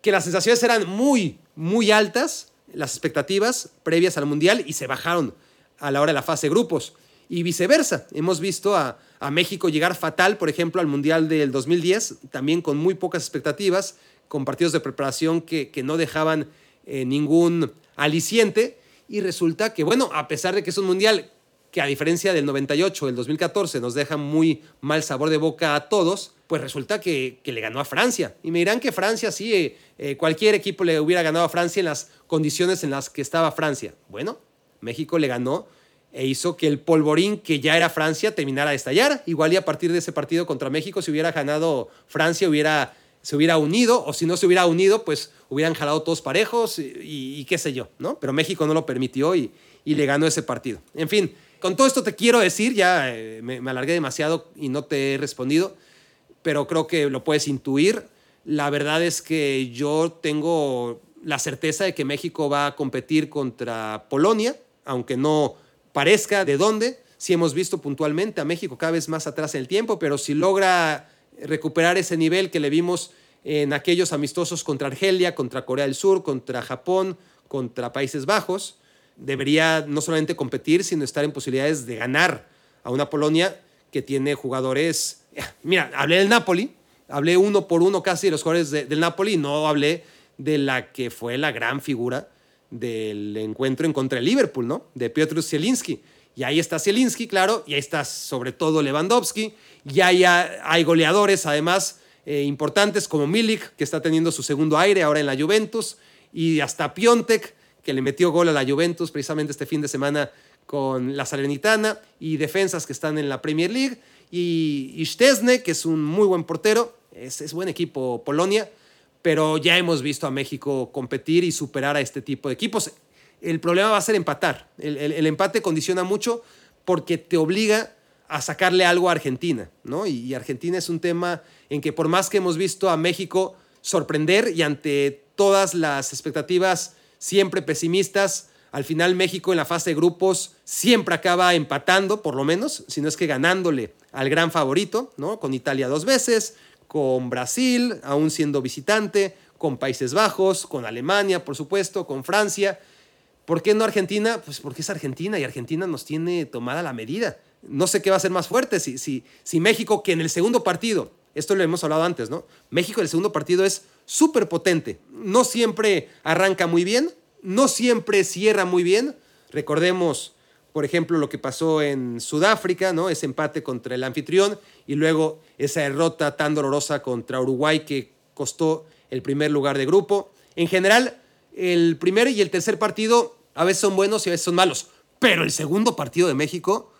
que las sensaciones eran muy, muy altas, las expectativas previas al Mundial, y se bajaron a la hora de la fase de grupos. Y viceversa, hemos visto a, a México llegar fatal, por ejemplo, al Mundial del 2010, también con muy pocas expectativas, con partidos de preparación que, que no dejaban eh, ningún aliciente y resulta que, bueno, a pesar de que es un mundial que a diferencia del 98, del 2014, nos deja muy mal sabor de boca a todos, pues resulta que, le ganó a Francia. Y me dirán que Francia, sí, eh, eh, cualquier equipo le hubiera ganado a Francia en las condiciones en las que estaba Francia. Bueno, México le ganó e hizo que el polvorín que ya era Francia terminara de estallar. Igual y a partir de ese partido contra México, si hubiera ganado Francia, hubiera se hubiera unido, o si no se hubiera unido, pues hubieran jalado todos parejos y, qué sé yo, ¿no? Pero México no lo permitió y, le ganó ese partido. En fin, con todo esto te quiero decir, ya eh, me, alargué demasiado y no te he respondido, pero creo que lo puedes intuir. La verdad es que yo tengo la certeza de que México va a competir contra Polonia, aunque no parezca de dónde. Sí hemos visto puntualmente a México cada vez más atrás en el tiempo, pero si logra recuperar ese nivel que le vimos en aquellos amistosos contra Argelia, contra Corea del Sur, contra Japón, contra Países Bajos. Debería no solamente competir, sino estar en posibilidades de ganar a una Polonia que tiene jugadores... Mira, hablé del Napoli, hablé uno por uno casi de los jugadores del Napoli, no hablé de la que fue la gran figura del encuentro en contra del Liverpool, ¿no? De Piotr Zielinski. Y ahí está Zielinski, claro, y ahí está sobre todo Lewandowski, ya hay goleadores además eh, importantes como Milik, que está teniendo su segundo aire ahora en la Juventus, y hasta Piontek, que le metió gol a la Juventus precisamente este fin de semana con la Salernitana, y defensas que están en la Premier League, y, Stesne, que es un muy buen portero, es, es buen equipo Polonia, pero ya hemos visto a México competir y superar a este tipo de equipos. El problema va a ser empatar. El, empate condiciona mucho porque te obliga a sacarle algo a Argentina, ¿no? Y, Argentina es un tema en que por más que hemos visto a México sorprender y ante todas las expectativas siempre pesimistas, Al final México en la fase de grupos siempre acaba empatando, por lo menos, si no es que ganándole al gran favorito, ¿no? Con Italia dos veces, con Brasil, aún siendo visitante, con Países Bajos, con Alemania, por supuesto, con Francia. ¿Por qué no Argentina? Pues porque es Argentina y Argentina nos tiene tomada la medida. No sé qué va a ser más fuerte. Si, si, si México, que en el segundo partido, esto lo hemos hablado antes, ¿no? México el segundo partido es súper potente. No siempre arranca muy bien, no siempre cierra muy bien. Recordemos, por ejemplo, lo que pasó en Sudáfrica, ¿no? Ese empate contra el anfitrión y luego esa derrota tan dolorosa contra Uruguay que costó el primer lugar de grupo. En general, el primer y el tercer partido a veces son buenos y a veces son malos, pero el segundo partido de México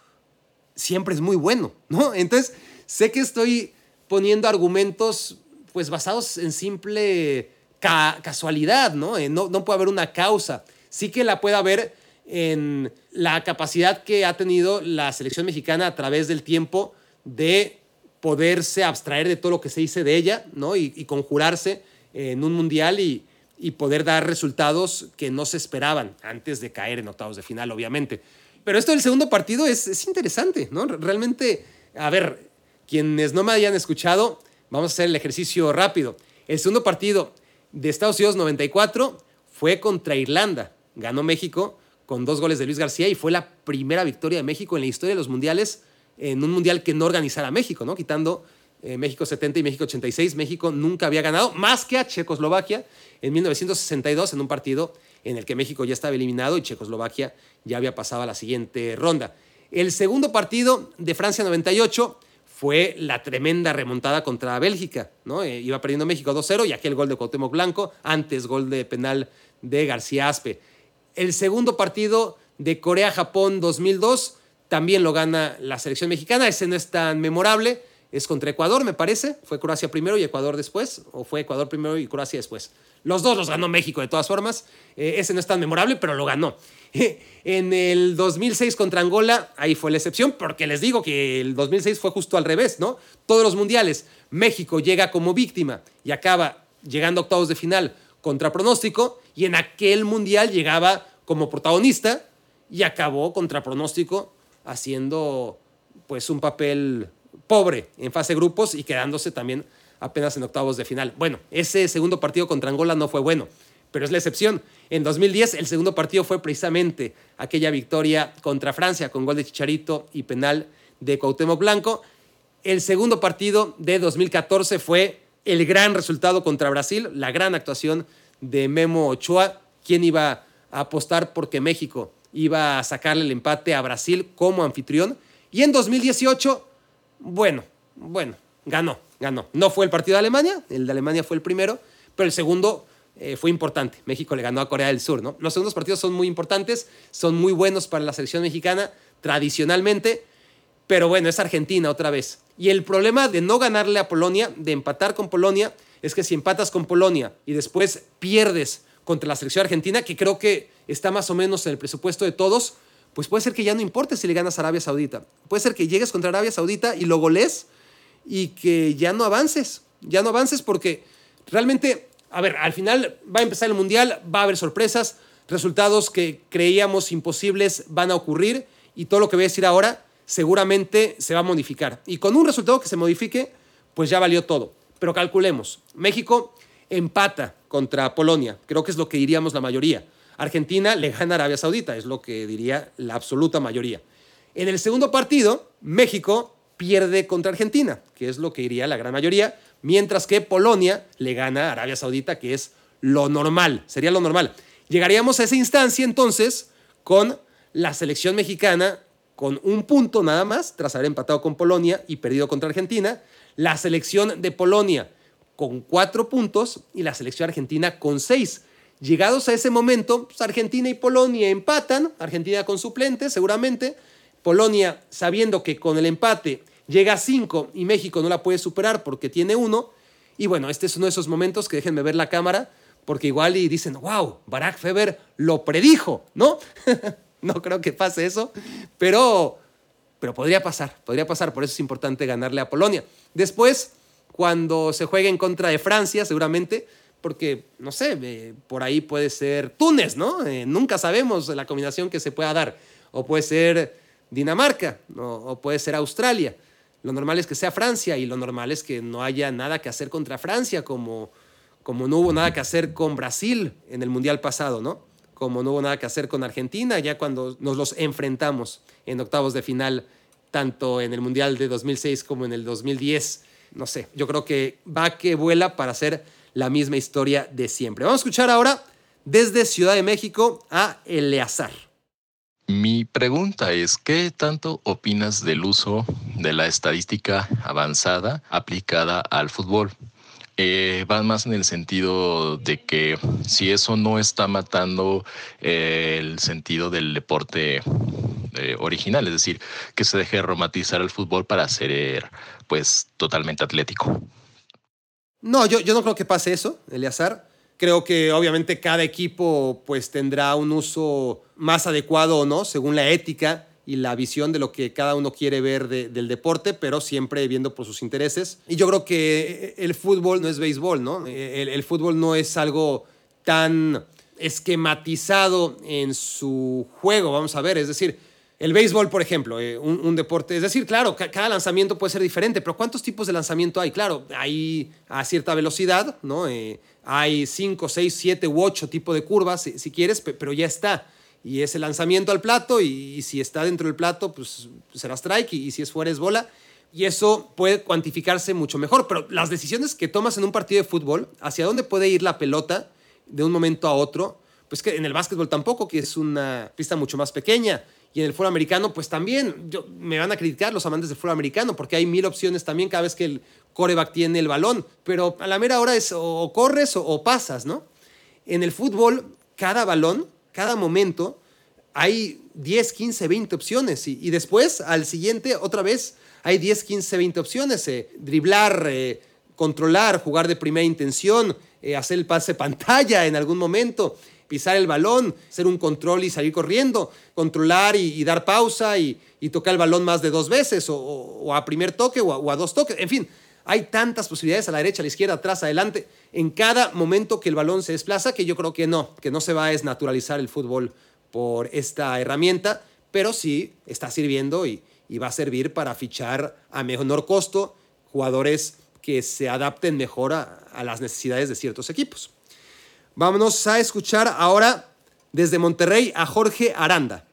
siempre es muy bueno, ¿no? Entonces, sé que estoy poniendo argumentos pues basados en simple casualidad, ¿no? ¿no? No puede haber una causa. Sí que la puede haber en la capacidad que ha tenido la selección mexicana a través del tiempo de poderse abstraer de todo lo que se dice de ella, ¿no? Y, conjurarse en un mundial y, y, poder dar resultados que no se esperaban antes de caer en octavos de final, obviamente. Pero esto del segundo partido es, es interesante, ¿no? Realmente, a ver, quienes no me hayan escuchado, vamos a hacer el ejercicio rápido. El segundo partido de Estados Unidos 94 fue contra Irlanda. Ganó México con dos goles de Luis García y fue la primera victoria de México en la historia de los mundiales, en un mundial que no organizara México, ¿no? Quitando eh, México 70 y México 86. México nunca había ganado más que a Checoslovaquia en 1962 en un partido en el que México ya estaba eliminado y Checoslovaquia ya había pasado a la siguiente ronda. El segundo partido de Francia 98 fue la tremenda remontada contra Bélgica, ¿no? Eh, iba perdiendo México 2-0 y aquel gol de Cuauhtémoc Blanco, antes gol de penal de García Aspe. El segundo partido de Corea-Japón 2002 también lo gana la selección mexicana, ese no es tan memorable, es contra Ecuador, me parece, fue Croacia primero y Ecuador después, o fue Ecuador primero y Croacia después. Los dos los ganó México de todas formas. Eh, ese no es tan memorable, pero lo ganó. en el 2006 contra Angola, ahí fue la excepción, porque les digo que el 2006 fue justo al revés, ¿no? Todos los mundiales, México llega como víctima y acaba llegando a octavos de final contra pronóstico, y en aquel mundial llegaba como protagonista y acabó contra pronóstico haciendo pues un papel pobre en fase grupos y quedándose también apenas en octavos de final. Bueno, ese segundo partido contra Angola no fue bueno, pero es la excepción. En 2010 el segundo partido fue precisamente aquella victoria contra Francia con gol de Chicharito y penal de Cuauhtémoc Blanco. El segundo partido de 2014 fue el gran resultado contra Brasil, la gran actuación de Memo Ochoa, quien iba a apostar porque México iba a sacarle el empate a Brasil como anfitrión. Y en 2018, bueno, bueno, ganó, ganó. No fue el partido de Alemania, el de Alemania fue el primero, pero el segundo eh, fue importante. México le ganó a Corea del Sur, ¿no? Los segundos partidos son muy importantes, son muy buenos para la selección mexicana tradicionalmente, pero bueno, es Argentina otra vez. Y el problema de no ganarle a Polonia, de empatar con Polonia, es que si empatas con Polonia y después pierdes contra la selección argentina, que creo que está más o menos en el presupuesto de todos, pues puede ser que ya no importe si le ganas a Arabia Saudita. Puede ser que llegues contra Arabia Saudita y lo goles y que ya no avances, ya no avances porque realmente, a ver, al final va a empezar el Mundial, va a haber sorpresas, resultados que creíamos imposibles van a ocurrir y todo lo que voy a decir ahora seguramente se va a modificar. Y con un resultado que se modifique, pues ya valió todo. Pero calculemos, México empata contra Polonia, creo que es lo que diríamos la mayoría. Argentina le gana a Arabia Saudita, es lo que diría la absoluta mayoría. En el segundo partido, México pierde contra Argentina, que es lo que diría la gran mayoría, mientras que Polonia le gana a Arabia Saudita, que es lo normal, sería lo normal. Llegaríamos a esa instancia entonces con la selección mexicana con un punto nada más, tras haber empatado con Polonia y perdido contra Argentina, la selección de Polonia con cuatro puntos y la selección argentina con seis. Llegados a ese momento, pues, Argentina y Polonia empatan, Argentina con suplentes seguramente, Polonia sabiendo que con el empate llega a 5 y México no la puede superar porque tiene uno. Y bueno, este es uno de esos momentos que déjenme ver la cámara, porque igual y dicen, wow, Barack Feber lo predijo, ¿no? no creo que pase eso, pero, pero podría pasar, podría pasar, por eso es importante ganarle a Polonia. Después, cuando se juegue en contra de Francia, seguramente Porque, no sé, eh, por ahí puede ser Túnez, ¿no? Eh, nunca sabemos la combinación que se pueda dar. O puede ser Dinamarca, o puede ser Australia. Lo normal es que sea Francia y lo normal es que no haya nada que hacer contra Francia, como, como no hubo nada que hacer con Brasil en el Mundial pasado, ¿no? Como no hubo nada que hacer con Argentina, ya cuando nos los enfrentamos en octavos de final, tanto en el Mundial de 2006 como en el 2010 no sé, yo creo que va que vuela para hacer la misma historia de siempre. Vamos a escuchar ahora desde Ciudad de México a Eleazar. Mi pregunta es, ¿qué tanto opinas del uso de la estadística avanzada aplicada al fútbol? Eh, va más en el sentido de que si eso no está matando eh, el sentido del deporte eh, original, es decir, que se deje romantizar el fútbol para ser pues totalmente atlético. No, yo, yo no creo que pase eso, Eleazar. Creo que obviamente cada equipo pues tendrá un uso más adecuado o no, según la ética y la visión de lo que cada uno quiere ver del deporte, pero siempre viendo por sus intereses. Y yo creo que el fútbol no es béisbol, ¿no? El, el fútbol no es algo tan esquematizado en su juego, vamos a ver, es decir, el béisbol, por ejemplo, eh, un, deporte, es decir, claro, cada lanzamiento puede ser diferente, pero ¿cuántos tipos de lanzamiento hay? Claro, hay a cierta velocidad, ¿no? Eh, hay 5, 6, 7 u 8 tipos de curvas, si, quieres, pero ya está. Y es el lanzamiento al plato y, si está dentro del plato, pues será strike y, si es fuera es bola. Y eso puede cuantificarse mucho mejor, pero las decisiones que tomas en un partido de fútbol, hacia dónde puede ir la pelota de un momento a otro, pues que en el básquetbol tampoco, que es una pista mucho más pequeña y en el fútbol americano, pues también yo, me van a criticar los amantes del fútbol americano, porque hay mil opciones también cada vez que el coreback tiene el balón. Pero a la mera hora es o corres o, pasas, ¿no? En el fútbol, cada balón, cada momento, hay 10, 15, 20 opciones. Y, después, al siguiente, otra vez, hay 10, 15, 20 opciones. Eh, driblar, eh, controlar, jugar de primera intención, eh, hacer el pase pantalla en algún momento pisar el balón, hacer un control y salir corriendo, controlar y, dar pausa y, tocar el balón más de dos veces o, a primer toque o a, dos toques. En fin, hay tantas posibilidades a la derecha, a la izquierda, atrás, adelante, en cada momento que el balón se desplaza que yo creo que no, que no se va a desnaturalizar el fútbol por esta herramienta, pero sí está sirviendo y, va a servir para fichar a menor costo jugadores que se adapten mejor a las necesidades de ciertos equipos. Vámonos a escuchar ahora desde Monterrey a Jorge Aranda.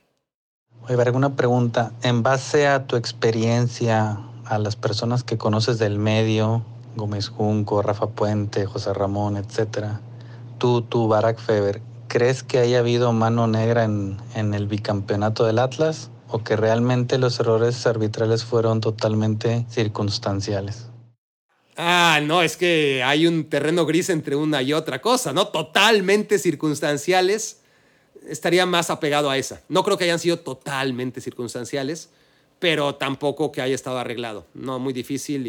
Oye, alguna pregunta. En base a tu experiencia, a las personas que conoces del medio, Gómez Junco, Rafa Puente, José Ramón, etcétera, tú, tú, Barack Feber, ¿crees que haya habido mano negra en, en el bicampeonato del Atlas o que realmente los errores arbitrales fueron totalmente circunstanciales? Ah, no, es que hay un terreno gris entre una y otra cosa, ¿no? Totalmente circunstanciales. Estaría más apegado a esa. No creo que hayan sido totalmente circunstanciales, pero tampoco que haya estado arreglado. No, muy difícil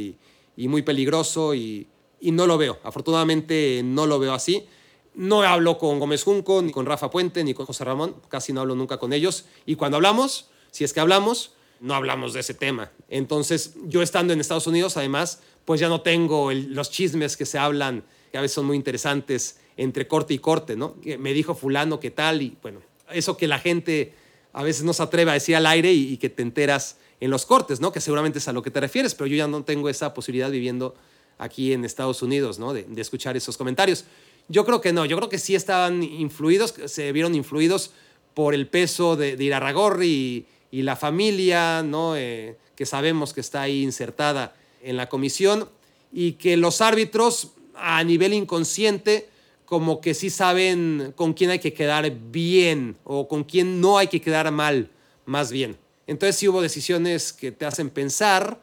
y, muy peligroso y, no lo veo. Afortunadamente no lo veo así. No hablo con Gómez Junco, ni con Rafa Puente, ni con José Ramón. Casi no hablo nunca con ellos. Y cuando hablamos, si es que hablamos, no hablamos de ese tema. Entonces, yo estando en Estados Unidos, además, pues ya no tengo los chismes que se hablan, que a veces son muy interesantes entre corte y corte, ¿no? Me dijo fulano qué tal y bueno, eso que la gente a veces no se atreve a decir al aire y, que te enteras en los cortes, ¿no? Que seguramente es a lo que te refieres, pero yo ya no tengo esa posibilidad viviendo aquí en Estados Unidos, ¿no? De, escuchar esos comentarios. Yo creo que no, yo creo que sí estaban influidos, se vieron influidos por el peso de, de Irarragorri la familia, ¿no? Eh, que sabemos que está ahí insertada en la comisión y que los árbitros a nivel inconsciente como que sí saben con quién hay que quedar bien o con quién no hay que quedar mal, más bien. Entonces sí hubo decisiones que te hacen pensar,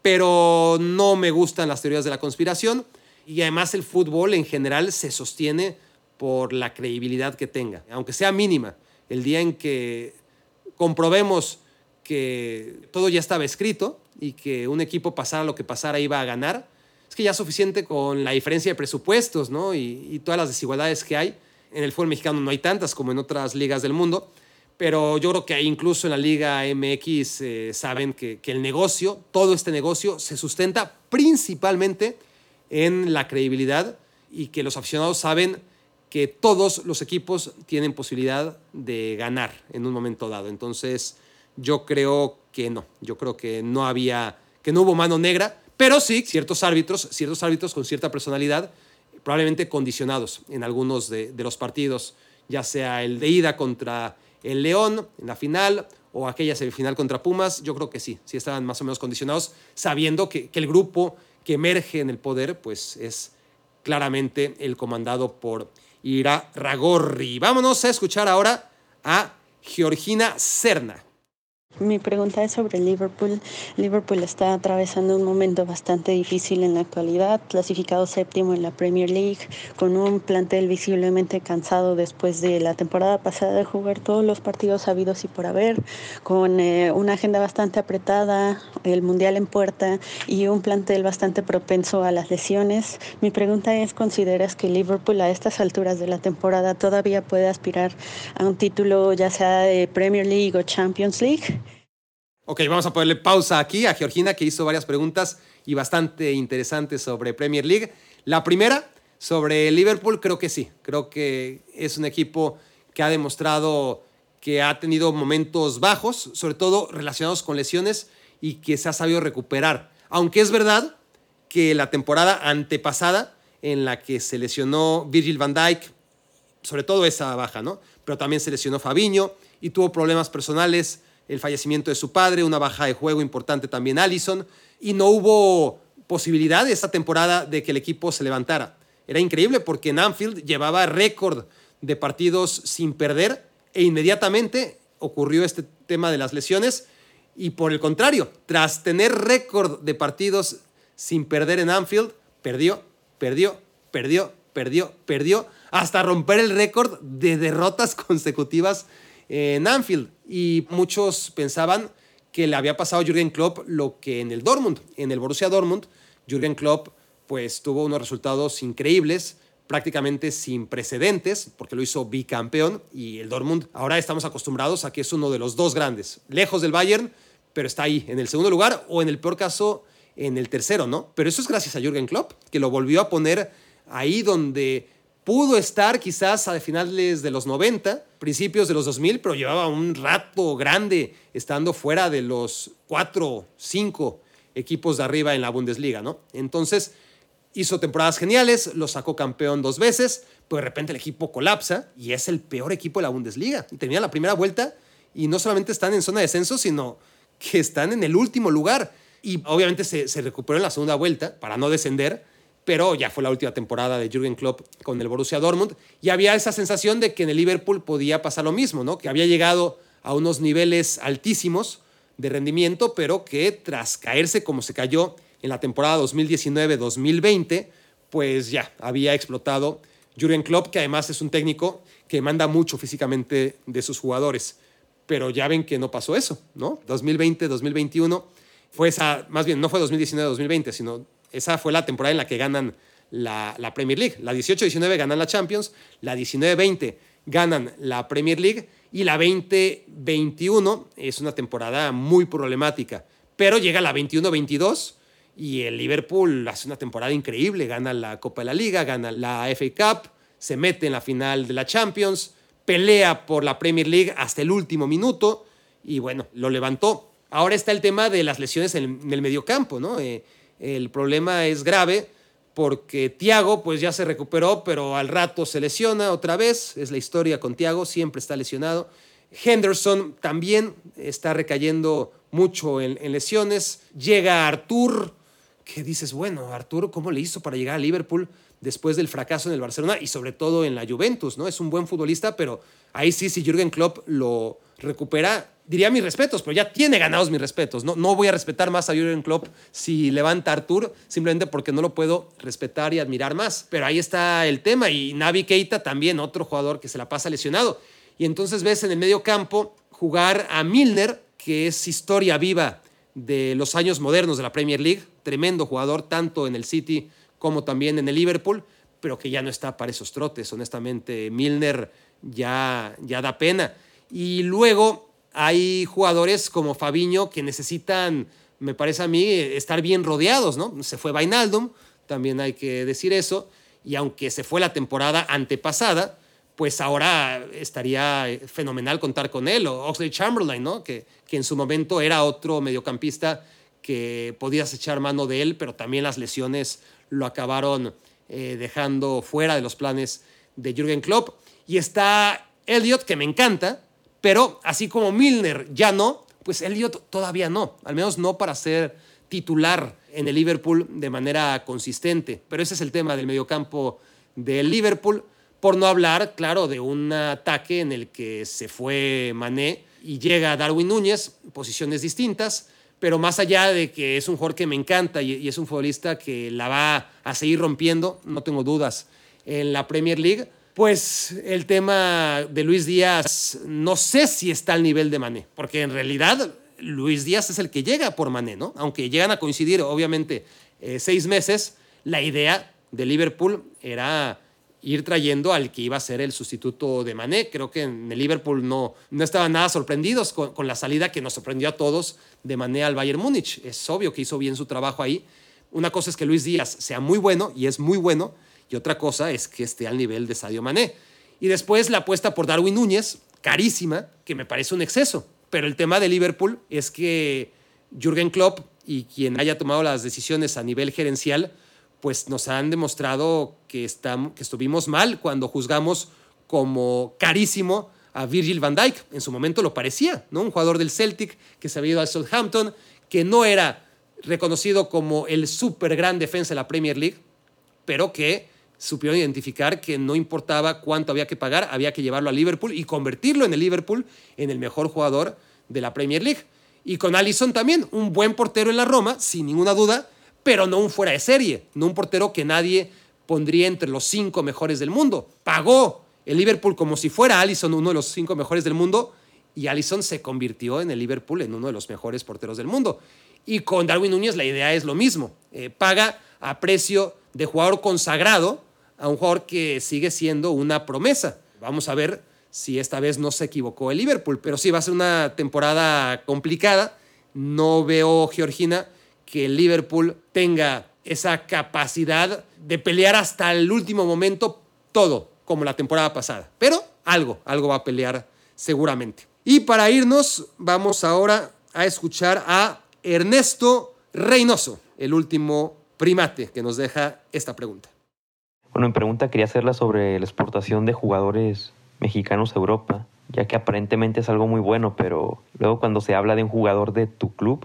pero no me gustan las teorías de la conspiración y además el fútbol en general se sostiene por la credibilidad que tenga, aunque sea mínima. El día en que comprobemos que todo ya estaba escrito, y que un equipo pasara lo que pasara iba a ganar, es que ya es suficiente con la diferencia de presupuestos ¿no? y, todas las desigualdades que hay. En el fútbol mexicano no hay tantas como en otras ligas del mundo, pero yo creo que incluso en la Liga MX eh, saben que, que el negocio, todo este negocio, se sustenta principalmente en la credibilidad y que los aficionados saben que todos los equipos tienen posibilidad de ganar en un momento dado. Entonces, yo creo que no, yo creo que no había, que no hubo mano negra, pero sí ciertos árbitros, ciertos árbitros con cierta personalidad, probablemente condicionados en algunos de, los partidos, ya sea el de ida contra el León en la final o aquella semifinal contra Pumas, yo creo que sí, sí estaban más o menos condicionados, sabiendo que el grupo que emerge en el poder, pues es claramente el comandado por Ira Ragorri. Vámonos a escuchar ahora a Georgina Serna. Mi pregunta es sobre Liverpool. Liverpool está atravesando un momento bastante difícil en la actualidad, clasificado séptimo en la Premier League, con un plantel visiblemente cansado después de la temporada pasada de jugar todos los partidos habidos y por haber, con eh, una agenda bastante apretada, el Mundial en puerta y un plantel bastante propenso a las lesiones. Mi pregunta es, ¿consideras que Liverpool a estas alturas de la temporada todavía puede aspirar a un título ya sea de Premier League o Champions League? Ok, vamos a ponerle pausa aquí a Georgina que hizo varias preguntas y bastante interesantes sobre Premier League. La primera, sobre Liverpool, creo que sí. Creo que es un equipo que ha demostrado que ha tenido momentos bajos, sobre todo relacionados con lesiones y que se ha sabido recuperar. Aunque es verdad que la temporada antepasada en la que se lesionó Virgil van Dijk, sobre todo esa baja, ¿no? Pero también se lesionó Fabiño y tuvo problemas personales el fallecimiento de su padre, una baja de juego importante también Allison, y no hubo posibilidad esta temporada de que el equipo se levantara. Era increíble porque en Anfield llevaba récord de partidos sin perder e inmediatamente ocurrió este tema de las lesiones y por el contrario, tras tener récord de partidos sin perder en Anfield, perdió, perdió, perdió, perdió, perdió, hasta romper el récord de derrotas consecutivas en Anfield. Y muchos pensaban que le había pasado a Jürgen Klopp lo que en el Dortmund. En el Borussia Dortmund, Jürgen Klopp pues tuvo unos resultados increíbles, prácticamente sin precedentes, porque lo hizo bicampeón y el Dortmund ahora estamos acostumbrados a que es uno de los dos grandes, lejos del Bayern, pero está ahí, en el segundo lugar o en el peor caso, en el tercero, ¿no? Pero eso es gracias a Jürgen Klopp, que lo volvió a poner ahí donde pudo estar quizás a finales de los 90, principios de los 2000, pero llevaba un rato grande estando fuera de los cuatro, cinco equipos de arriba en la Bundesliga, ¿no? Entonces hizo temporadas geniales, lo sacó campeón dos veces, pero de repente el equipo colapsa y es el peor equipo de la Bundesliga. Y termina la primera vuelta y no solamente están en zona de descenso, sino que están en el último lugar. Y obviamente se, se recuperó en la segunda vuelta para no descender, pero ya fue la última temporada de Jürgen Klopp con el Borussia Dortmund y había esa sensación de que en el Liverpool podía pasar lo mismo, ¿no? Que había llegado a unos niveles altísimos de rendimiento, pero que tras caerse como se cayó en la temporada 2019-2020, pues ya había explotado Jürgen Klopp, que además es un técnico que manda mucho físicamente de sus jugadores. Pero ya ven que no pasó eso, ¿no? 2020-2021 fue esa, más bien no fue 2019-2020, sino esa fue la temporada en la que ganan la, Premier League. La 18-19 ganan la Champions, la 19-20 ganan la Premier League y la 20-21 es una temporada muy problemática. Pero llega la 21-22 y el Liverpool hace una temporada increíble, gana la Copa de la Liga, gana la FA Cup, se mete en la final de la Champions, pelea por la Premier League hasta el último minuto y bueno, lo levantó. Ahora está el tema de las lesiones en el mediocampo, ¿no? Eh, el problema es grave porque Tiago pues ya se recuperó, pero al rato se lesiona otra vez. Es la historia con Tiago, siempre está lesionado. Henderson también está recayendo mucho en, lesiones. Llega Artur, que dices, bueno, Artur, ¿cómo le hizo para llegar a Liverpool después del fracaso en el Barcelona y sobre todo en la Juventus? ¿no? Es un buen futbolista, pero ahí sí, si Jürgen Klopp lo recupera, diría mis respetos, pero ya tiene ganados mis respetos. No, no voy a respetar más a Jürgen Klopp si levanta a Artur, simplemente porque no lo puedo respetar y admirar más. Pero ahí está el tema. Y Navi Keita también, otro jugador que se la pasa lesionado. Y entonces ves en el medio campo jugar a Milner, que es historia viva de los años modernos de la Premier League. Tremendo jugador, tanto en el City como también en el Liverpool, pero que ya no está para esos trotes. Honestamente, Milner ya, ya da pena. Y luego hay jugadores como Fabiño que necesitan, me parece a mí, estar bien rodeados, ¿no? Se fue Vainaldum, también hay que decir eso. y aunque se fue la temporada antepasada, pues ahora estaría fenomenal contar con él, o Oxley Chamberlain, ¿no? que, que en su momento era otro mediocampista que podías echar mano de él, pero también las lesiones lo acabaron eh, dejando fuera de los planes de Jürgen Klopp. Y está Elliot, que me encanta, pero así como Milner ya no, pues Elliot todavía no, al menos no para ser titular en el Liverpool de manera consistente. Pero ese es el tema del mediocampo del Liverpool, por no hablar, claro, de un ataque en el que se fue Mané y llega Darwin Núñez, posiciones distintas, pero más allá de que es un jugador que me encanta y, es un futbolista que la va a seguir rompiendo, no tengo dudas, en la Premier League, pues el tema de Luis Díaz no sé si está al nivel de Mané, porque en realidad Luis Díaz es el que llega por Mané, ¿no? Aunque llegan a coincidir, obviamente, eh, seis meses, la idea de Liverpool era ir trayendo al que iba a ser el sustituto de Mané. Creo que en el Liverpool no, no estaban nada sorprendidos con, la salida que nos sorprendió a todos de Mané al Bayern Múnich. Es obvio que hizo bien su trabajo ahí. Una cosa es que Luis Díaz sea muy bueno, y es muy bueno, y otra cosa es que esté al nivel de Sadio Mané. Y después la apuesta por Darwin Núñez, carísima, que me parece un exceso. Pero el tema de Liverpool es que Jürgen Klopp y quien haya tomado las decisiones a nivel gerencial, pues nos han demostrado que, estamos, que estuvimos mal cuando juzgamos como carísimo a Virgil van Dijk. En su momento lo parecía, ¿no? Un jugador del Celtic que se había ido al Southampton, que no era reconocido como el súper gran defensa de la Premier League, pero que supieron identificar que no importaba cuánto había que pagar, había que llevarlo a Liverpool y convertirlo en el Liverpool en el mejor jugador de la Premier League. Y con Allison también, un buen portero en la Roma, sin ninguna duda, pero no un fuera de serie, no un portero que nadie pondría entre los cinco mejores del mundo. Pagó el Liverpool como si fuera Allison uno de los cinco mejores del mundo y Allison se convirtió en el Liverpool en uno de los mejores porteros del mundo. Y con Darwin Núñez la idea es lo mismo. Eh, paga a precio de jugador consagrado a un jugador que sigue siendo una promesa. Vamos a ver si esta vez no se equivocó el Liverpool, pero sí va a ser una temporada complicada. No veo, Georgina, que el Liverpool tenga esa capacidad de pelear hasta el último momento todo, como la temporada pasada. Pero algo, algo va a pelear seguramente. Y para irnos, vamos ahora a escuchar a Ernesto Reynoso, el último primate que nos deja esta pregunta. Bueno, mi pregunta quería hacerla sobre la exportación de jugadores mexicanos a Europa, ya que aparentemente es algo muy bueno, pero luego cuando se habla de un jugador de tu club,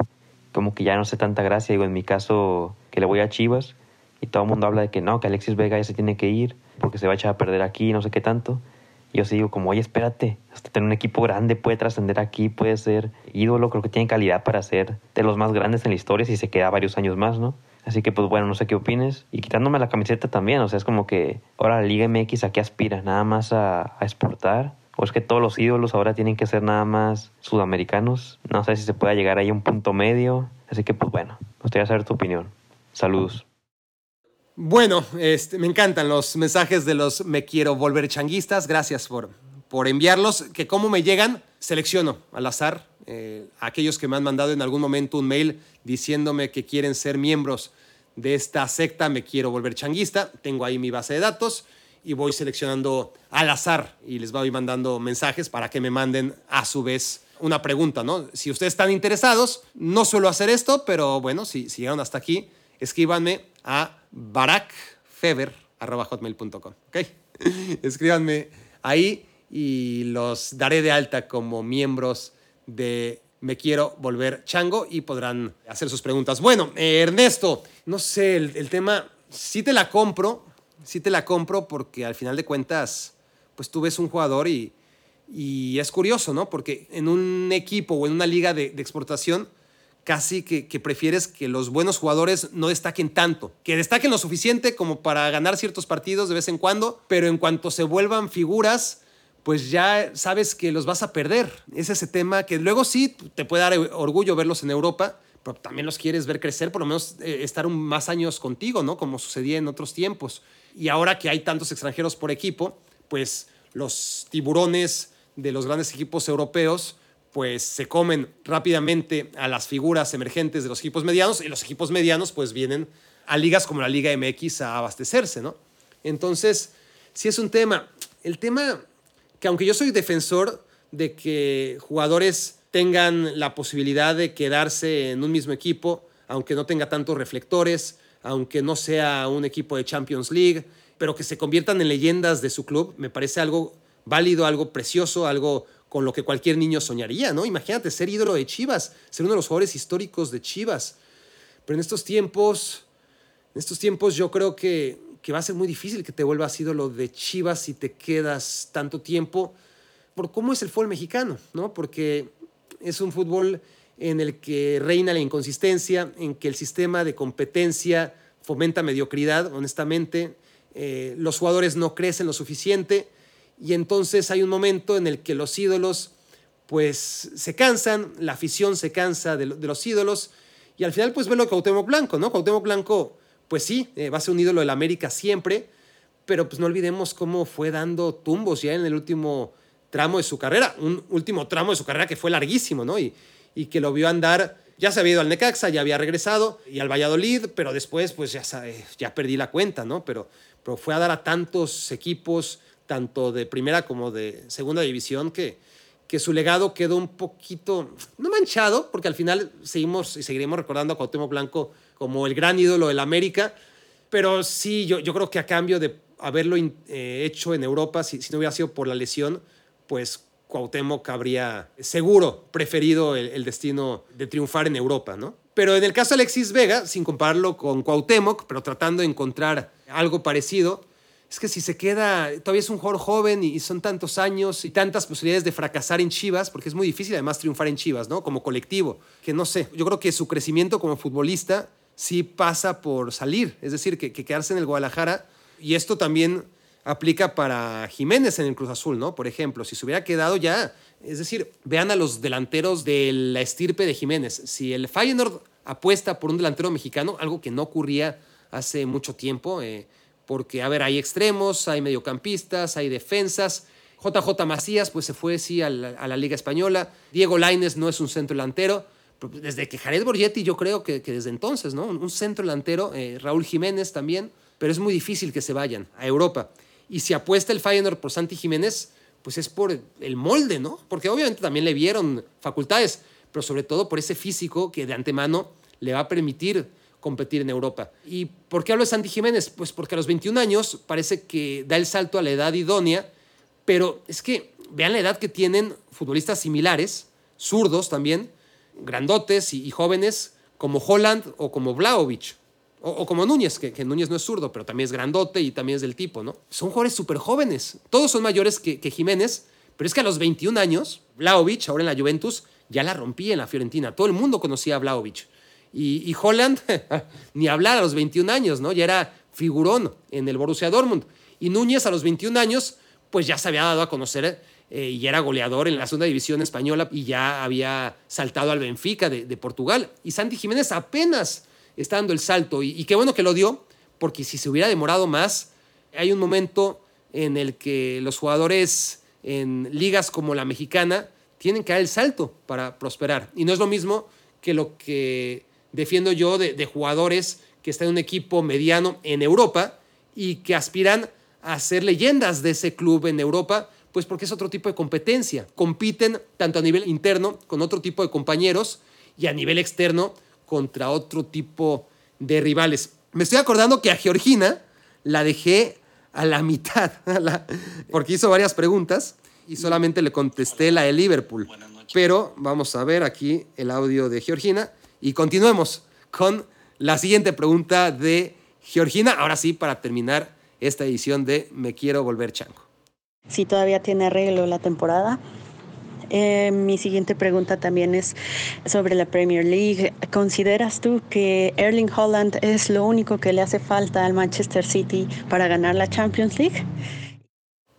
como que ya no sé tanta gracia. Digo, en mi caso, que le voy a Chivas y todo el mundo habla de que no, que Alexis Vega ya se tiene que ir porque se va a echar a perder aquí, no sé qué tanto. Y yo sí digo, como, oye, espérate, hasta tener un equipo grande puede trascender aquí, puede ser ídolo, creo que tiene calidad para ser de los más grandes en la historia si se queda varios años más, ¿no? Así que, pues bueno, no sé qué opines. Y quitándome la camiseta también, o sea, es como que ahora la Liga MX a qué aspira, nada más a, exportar ¿O es que todos los ídolos ahora tienen que ser nada más sudamericanos? No sé si se pueda llegar ahí a un punto medio. Así que, pues bueno, me gustaría saber tu opinión. Saludos. Bueno, este, me encantan los mensajes de los me quiero volver changuistas. Gracias por, por enviarlos. Que como me llegan, selecciono al azar eh, aquellos que me han mandado en algún momento un mail diciéndome que quieren ser miembros de esta secta, me quiero volver changuista. Tengo ahí mi base de datos y voy seleccionando al azar y les voy mandando mensajes para que me manden a su vez una pregunta, ¿no? Si ustedes están interesados, no suelo hacer esto, pero bueno, si, si llegaron hasta aquí, escríbanme a barakfeber.com, ¿ok? Escríbanme ahí y los daré de alta como miembros de Me Quiero Volver Chango y podrán hacer sus preguntas. Bueno, Ernesto, no sé, el, tema, sí te la compro, sí te la compro porque al final de cuentas, pues tú ves un jugador y, y es curioso, ¿no? Porque en un equipo o en una liga de, exportación, casi que, prefieres que los buenos jugadores no destaquen tanto, que destaquen lo suficiente como para ganar ciertos partidos de vez en cuando, pero en cuanto se vuelvan figuras, pues ya sabes que los vas a perder. Es ese tema que luego sí te puede dar orgullo verlos en Europa, pero también los quieres ver crecer, por lo menos eh, estar más años contigo, ¿no? Como sucedía en otros tiempos. Y ahora que hay tantos extranjeros por equipo, pues los tiburones de los grandes equipos europeos pues se comen rápidamente a las figuras emergentes de los equipos medianos y los equipos medianos pues vienen a ligas como la Liga MX a abastecerse, ¿no? Entonces, sí es un tema. El tema que aunque yo soy defensor de que jugadores tengan la posibilidad de quedarse en un mismo equipo, aunque no tenga tantos reflectores, aunque no sea un equipo de Champions League, pero que se conviertan en leyendas de su club, me parece algo válido, algo precioso, algo con lo que cualquier niño soñaría, ¿no? Imagínate ser ídolo de Chivas, ser uno de los jugadores históricos de Chivas. Pero en estos tiempos, en estos tiempos yo creo que, que va a ser muy difícil que te vuelvas ídolo de Chivas si te quedas tanto tiempo por cómo es el fútbol mexicano, ¿no? Porque es un fútbol en el que reina la inconsistencia, en que el sistema de competencia fomenta mediocridad, honestamente, eh, los jugadores no crecen lo suficiente y entonces hay un momento en el que los ídolos pues se cansan, la afición se cansa de, los ídolos y al final pues ve lo de Cuauhtémoc Blanco, ¿no? Cuauhtémoc Blanco pues sí, eh, va a ser un ídolo del América siempre, pero pues no olvidemos cómo fue dando tumbos ya en el último tramo de su carrera, un último tramo de su carrera que fue larguísimo, ¿no? Y, que lo vio andar, ya se había ido al Necaxa, ya había regresado, y al Valladolid, pero después pues ya, ya perdí la cuenta, ¿no? Pero, pero fue a dar a tantos equipos, tanto de primera como de segunda división, que, que su legado quedó un poquito, no manchado, porque al final seguimos y seguiremos recordando a Cuauhtémoc Blanco como el gran ídolo del América, pero sí, yo, yo creo que a cambio de haberlo eh, hecho en Europa, si, si no hubiera sido por la lesión, pues Cuauhtémoc habría seguro preferido el, destino de triunfar en Europa, ¿no? Pero en el caso de Alexis Vega, sin compararlo con Cuauhtémoc, pero tratando de encontrar algo parecido, es que si se queda, todavía es un jugador joven y son tantos años y tantas posibilidades de fracasar en Chivas, porque es muy difícil además triunfar en Chivas, ¿no? Como colectivo, que no sé, yo creo que su crecimiento como futbolista sí pasa por salir, es decir, que, que quedarse en el Guadalajara, y esto también aplica para Jiménez en el Cruz Azul, ¿no? Por ejemplo, si se hubiera quedado ya, es decir, vean a los delanteros de la estirpe de Jiménez. Si el Feyenoord apuesta por un delantero mexicano, algo que no ocurría hace mucho tiempo, eh, porque, a ver, hay extremos, hay mediocampistas, hay defensas. JJ Macías, pues se fue, sí, a la, Liga Española. Diego Laines no es un centro delantero. Desde que Jared Borgetti, yo creo que, desde entonces, ¿no? Un, centro delantero, eh, Raúl Jiménez también, pero es muy difícil que se vayan a Europa. Y si apuesta el Feyenoord por Santi Jiménez, pues es por el molde, ¿no? Porque obviamente también le vieron facultades, pero sobre todo por ese físico que de antemano le va a permitir competir en Europa. ¿Y por qué hablo de Santi Jiménez? Pues porque a los 21 años parece que da el salto a la edad idónea, pero es que vean la edad que tienen futbolistas similares, zurdos también, grandotes y, jóvenes, como Holland o como Vlaovic. O, como Núñez, que, Núñez no es zurdo, pero también es grandote y también es del tipo, ¿no? Son jugadores súper jóvenes. Todos son mayores que, Jiménez, pero es que a los 21 años, Vlaovic, ahora en la Juventus, ya la rompía en la Fiorentina. Todo el mundo conocía a Vlaovic. Y, Holland, ni hablar a los 21 años, ¿no? Ya era figurón en el Borussia Dortmund. Y Núñez a los 21 años, pues ya se había dado a conocer eh, y era goleador en la segunda división española y ya había saltado al Benfica de, de Portugal. Y Santi Jiménez apenas está dando el salto. Y, qué bueno que lo dio, porque si se hubiera demorado más, hay un momento en el que los jugadores en ligas como la mexicana tienen que dar el salto para prosperar. Y no es lo mismo que lo que defiendo yo de, jugadores que están en un equipo mediano en Europa y que aspiran a ser leyendas de ese club en Europa, pues porque es otro tipo de competencia. Compiten tanto a nivel interno con otro tipo de compañeros y a nivel externo contra otro tipo de rivales. Me estoy acordando que a Georgina la dejé a la mitad, porque hizo varias preguntas y solamente le contesté la de Liverpool. Pero vamos a ver aquí el audio de Georgina y continuemos con la siguiente pregunta de Georgina. Ahora sí, para terminar esta edición de Me quiero volver chango. Si todavía tiene arreglo la temporada, eh, mi siguiente pregunta también es sobre la Premier League. ¿Consideras tú que Erling Holland es lo único que le hace falta al Manchester City para ganar la Champions League?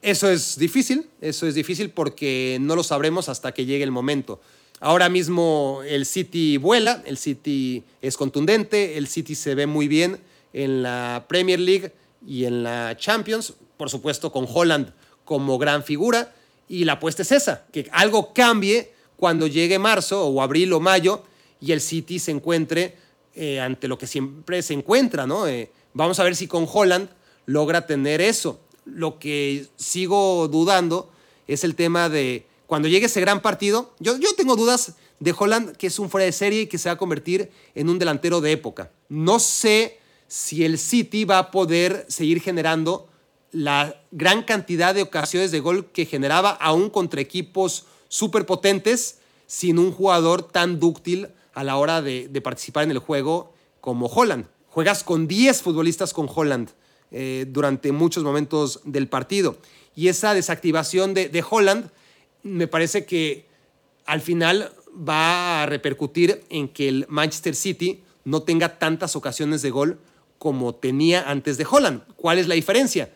Eso es difícil, eso es difícil porque no lo sabremos hasta que llegue el momento. Ahora mismo el City vuela, el City es contundente, el City se ve muy bien en la Premier League y en la Champions, por supuesto con Holland como gran figura y la apuesta es esa, que algo cambie cuando llegue marzo o abril o mayo y el City se encuentre eh, ante lo que siempre se encuentra, ¿no? Eh, vamos a ver si con Holland logra tener eso. Lo que sigo dudando es el tema de cuando llegue ese gran partido. Yo, yo tengo dudas de Holland, que es un fuera de serie y que se va a convertir en un delantero de época. No sé si el City va a poder seguir generando la gran cantidad de ocasiones de gol que generaba aún contra equipos súper potentes sin un jugador tan dúctil a la hora de, participar en el juego como Holland. Juegas con 10 futbolistas con Holland eh, durante muchos momentos del partido. Y esa desactivación de, de Holland me parece que al final va a repercutir en que el Manchester City no tenga tantas ocasiones de gol como tenía antes de Holland. ¿Cuál es la diferencia?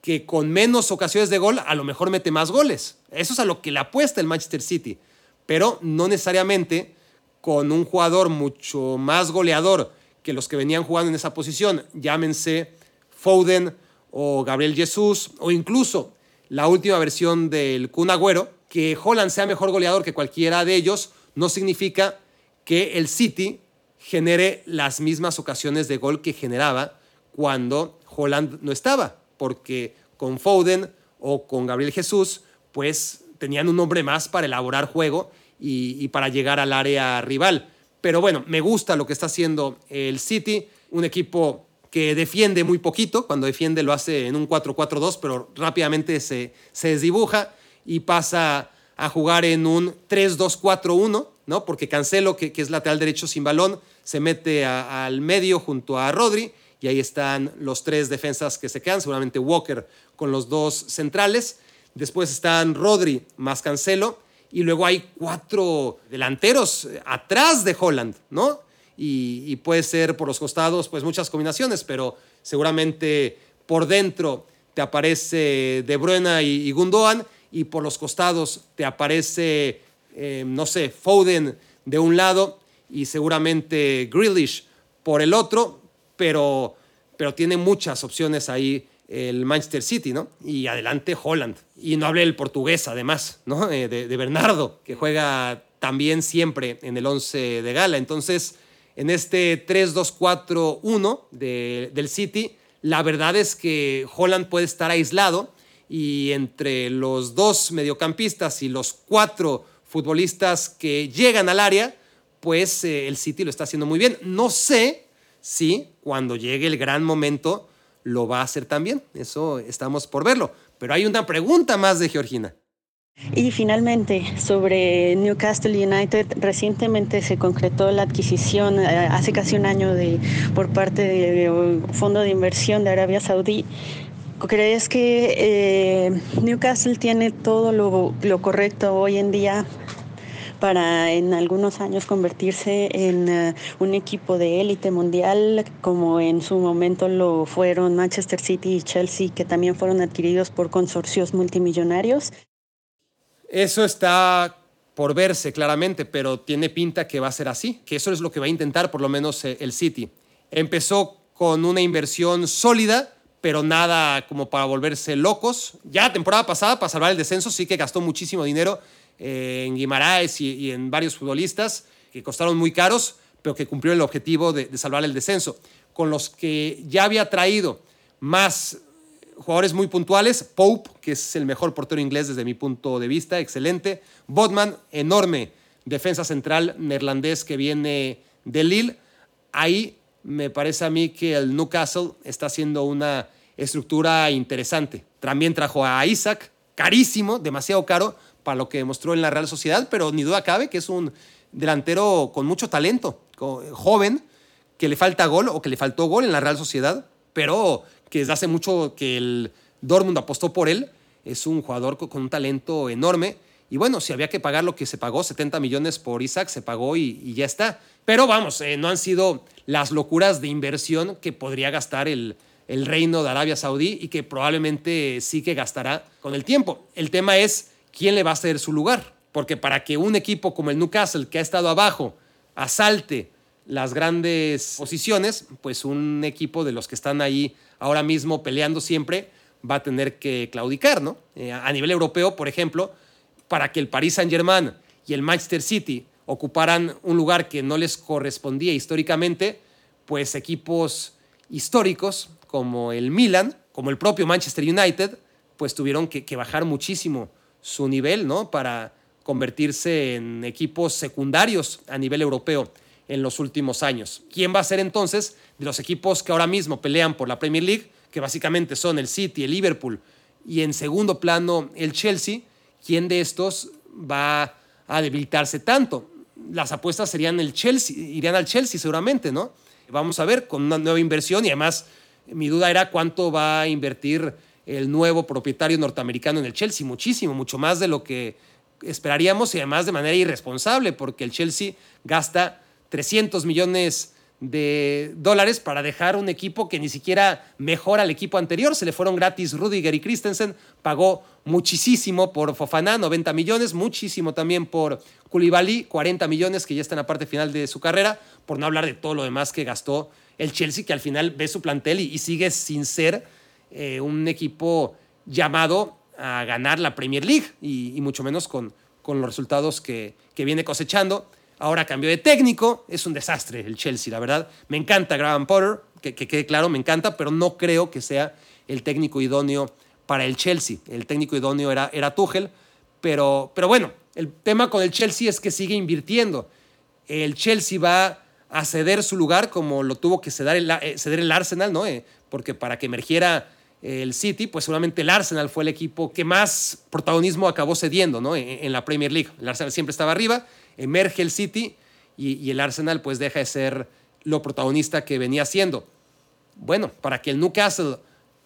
Que con menos ocasiones de gol a lo mejor mete más goles. Eso es a lo que le apuesta el Manchester City. Pero no necesariamente con un jugador mucho más goleador que los que venían jugando en esa posición, llámense Foden o Gabriel Jesús o incluso la última versión del Kun Agüero, que Holland sea mejor goleador que cualquiera de ellos no significa que el City genere las mismas ocasiones de gol que generaba cuando Holland no estaba, porque con Foden o con Gabriel Jesús, pues tenían un hombre más para elaborar juego y, para llegar al área rival. Pero bueno, me gusta lo que está haciendo el City, un equipo que defiende muy poquito, cuando defiende lo hace en un 4-4-2, pero rápidamente se, se desdibuja y pasa a jugar en un 3-2-4-1, ¿no? Porque Cancelo, que, es lateral derecho sin balón, se mete al medio junto a Rodri y ahí están los tres defensas que se quedan, seguramente Walker con los dos centrales. Después están Rodri más Cancelo y luego hay cuatro delanteros atrás de Holland, ¿no? Y, puede ser por los costados, pues muchas combinaciones, pero seguramente por dentro te aparece De Bruyne y, y Gundogan y por los costados te aparece, eh, no sé, Foden de un lado y seguramente Grealish por el otro, pero, pero tiene muchas opciones ahí el Manchester City, ¿no? Y adelante Holland. Y no hablé el portugués, además, ¿no? Eh, de, Bernardo, que juega también siempre en el 11 de gala. Entonces, en este 3-2-4-1 del City, la verdad es que Holland puede estar aislado y entre los dos mediocampistas y los cuatro futbolistas que llegan al área, pues eh, el City lo está haciendo muy bien. No sé si cuando llegue el gran momento lo va a hacer también. Eso estamos por verlo. Pero hay una pregunta más de Georgina. Y finalmente, sobre Newcastle United, recientemente se concretó la adquisición, eh, hace casi un año, de, por parte del Fondo de Inversión de Arabia Saudí. ¿Crees que eh, Newcastle tiene todo lo, lo correcto hoy en día para en algunos años convertirse en eh, un equipo de élite mundial, como en su momento lo fueron Manchester City y Chelsea, que también fueron adquiridos por consorcios multimillonarios. Eso está por verse claramente, pero tiene pinta que va a ser así, que eso es lo que va a intentar por lo menos eh, el City. Empezó con una inversión sólida, pero nada como para volverse locos. Ya temporada pasada, para salvar el descenso, sí que gastó muchísimo dinero en Guimaraes y, en varios futbolistas que costaron muy caros, pero que cumplieron el objetivo de, salvar el descenso. Con los que ya había traído más jugadores muy puntuales, Pope, que es el mejor portero inglés desde mi punto de vista, excelente. Bodman, enorme defensa central neerlandés que viene de Lille. Ahí me parece a mí que el Newcastle está haciendo una estructura interesante. También trajo a Isaac, carísimo, demasiado caro, para lo que demostró en la Real Sociedad, pero ni duda cabe que es un delantero con mucho talento, joven, que le falta gol o que le faltó gol en la Real Sociedad, pero que desde hace mucho que el Dortmund apostó por él. Es un jugador con un talento enorme. Y bueno, si había que pagar lo que se pagó, 70 millones por Isaac, se pagó y, ya está. Pero vamos, eh, no han sido las locuras de inversión que podría gastar el, el reino de Arabia Saudí y que probablemente sí que gastará con el tiempo. El tema es ¿quién le va a ceder su lugar? Porque para que un equipo como el Newcastle, que ha estado abajo, asalte las grandes posiciones, pues un equipo de los que están ahí ahora mismo peleando siempre va a tener que claudicar, ¿no? Eh, a nivel europeo, por ejemplo, para que el Paris Saint-Germain y el Manchester City ocuparan un lugar que no les correspondía históricamente, pues equipos históricos como el Milan, como el propio Manchester United, pues tuvieron que, que bajar muchísimo su nivel, ¿no? Para convertirse en equipos secundarios a nivel europeo en los últimos años. ¿Quién va a ser entonces de los equipos que ahora mismo pelean por la Premier League, que básicamente son el City, el Liverpool y en segundo plano el Chelsea? ¿Quién de estos va a debilitarse tanto? Las apuestas serían el Chelsea, irían al Chelsea seguramente, ¿no? Vamos a ver con una nueva inversión y además mi duda era cuánto va a invertir el nuevo propietario norteamericano en el Chelsea, muchísimo, mucho más de lo que esperaríamos y además de manera irresponsable, porque el Chelsea gasta 300 millones de dólares para dejar un equipo que ni siquiera mejora al equipo anterior. Se le fueron gratis Rudiger y Christensen, pagó muchísimo por Fofana, 90 millones, muchísimo también por Koulibaly, 40 millones que ya está en la parte final de su carrera, por no hablar de todo lo demás que gastó el Chelsea, que al final ve su plantel y, sigue sin ser eh, un equipo llamado a ganar la Premier League y, mucho menos con, con los resultados que, que viene cosechando. Ahora cambió de técnico, es un desastre el Chelsea, la verdad. Me encanta Graham Potter, que, quede claro, me encanta, pero no creo que sea el técnico idóneo para el Chelsea. El técnico idóneo era, era Tuchel, pero, pero bueno, el tema con el Chelsea es que sigue invirtiendo. El Chelsea va a ceder su lugar como lo tuvo que ceder el, eh, ceder el Arsenal, ¿no? Eh, porque para que emergiera el City, pues seguramente el Arsenal fue el equipo que más protagonismo acabó cediendo ¿no? en, en, la Premier League. El Arsenal siempre estaba arriba emerge el City y, el Arsenal pues deja de ser lo protagonista que venía siendo. Bueno, para que el Newcastle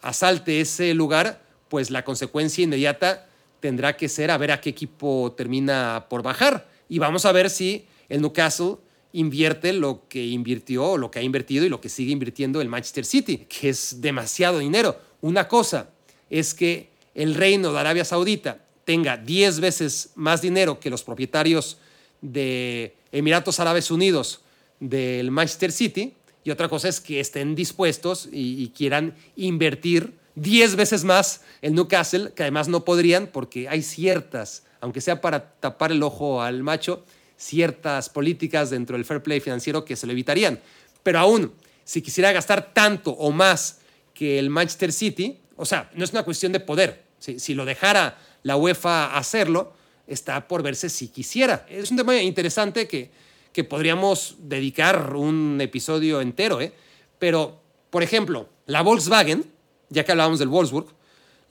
asalte ese lugar, pues la consecuencia inmediata tendrá que ser a ver a qué equipo termina por bajar. Y vamos a ver si el Newcastle invierte lo que invirtió, lo que ha invertido y lo que sigue invirtiendo el Manchester City, que es demasiado dinero. Una cosa es que el reino de Arabia Saudita tenga 10 veces más dinero que los propietarios de Emiratos Árabes Unidos del Manchester City y otra cosa es que estén dispuestos y, quieran invertir 10 veces más en Newcastle, que además no podrían porque hay ciertas, aunque sea para tapar el ojo al macho, ciertas políticas dentro del fair play financiero que se lo evitarían. Pero aún, si quisiera gastar tanto o más que el Manchester City, o sea, no es una cuestión de poder. Si, si lo dejara la UEFA hacerlo, está por verse si quisiera. Es un tema interesante que, que podríamos dedicar un episodio entero, ¿eh? pero, por ejemplo, la Volkswagen, ya que hablábamos del Wolfsburg,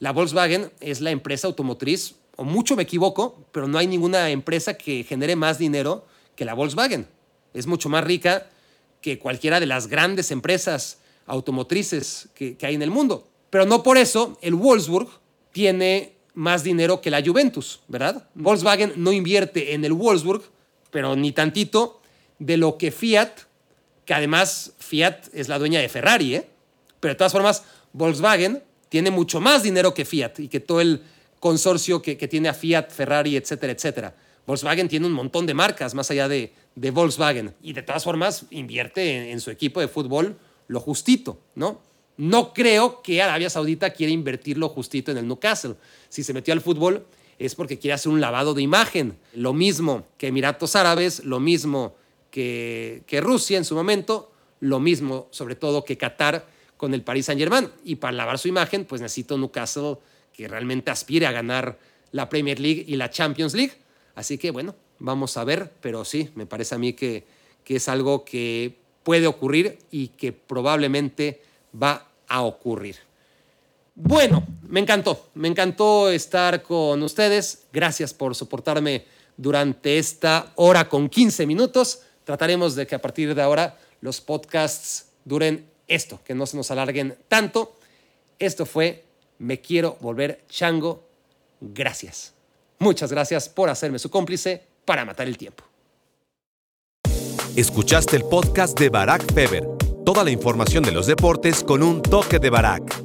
la Volkswagen es la empresa automotriz, o mucho me equivoco, pero no hay ninguna empresa que genere más dinero que la Volkswagen. Es mucho más rica que cualquiera de las grandes empresas automotrices que, que hay en el mundo. Pero no por eso el Wolfsburg tiene más dinero que la Juventus, ¿verdad? Volkswagen no invierte en el Wolfsburg, pero ni tantito de lo que Fiat, que además Fiat es la dueña de Ferrari, ¿eh? Pero de todas formas, Volkswagen tiene mucho más dinero que Fiat y que todo el consorcio que, tiene a Fiat, Ferrari, etcétera, etcétera. Volkswagen tiene un montón de marcas más allá de, de Volkswagen y de todas formas invierte en su equipo de fútbol lo justito, ¿no? No creo que Arabia Saudita quiera invertirlo justito en el Newcastle. Si se metió al fútbol es porque quiere hacer un lavado de imagen. Lo mismo que Emiratos Árabes, lo mismo que, que Rusia en su momento, lo mismo sobre todo que Qatar con el Paris Saint Germain. Y para lavar su imagen, pues necesito Newcastle que realmente aspire a ganar la Premier League y la Champions League. Así que bueno, vamos a ver, pero sí, me parece a mí que, que es algo que puede ocurrir y que probablemente va a ocurrir. Bueno, me encantó, me encantó estar con ustedes. Gracias por soportarme durante esta hora con 15 minutos. Trataremos de que a partir de ahora los podcasts duren esto, que no se nos alarguen tanto. Esto fue Me quiero volver chango. Gracias. Muchas gracias por hacerme su cómplice para matar el tiempo. Escuchaste el podcast de Barack Feber Toda la información de los deportes con un toque de Barack.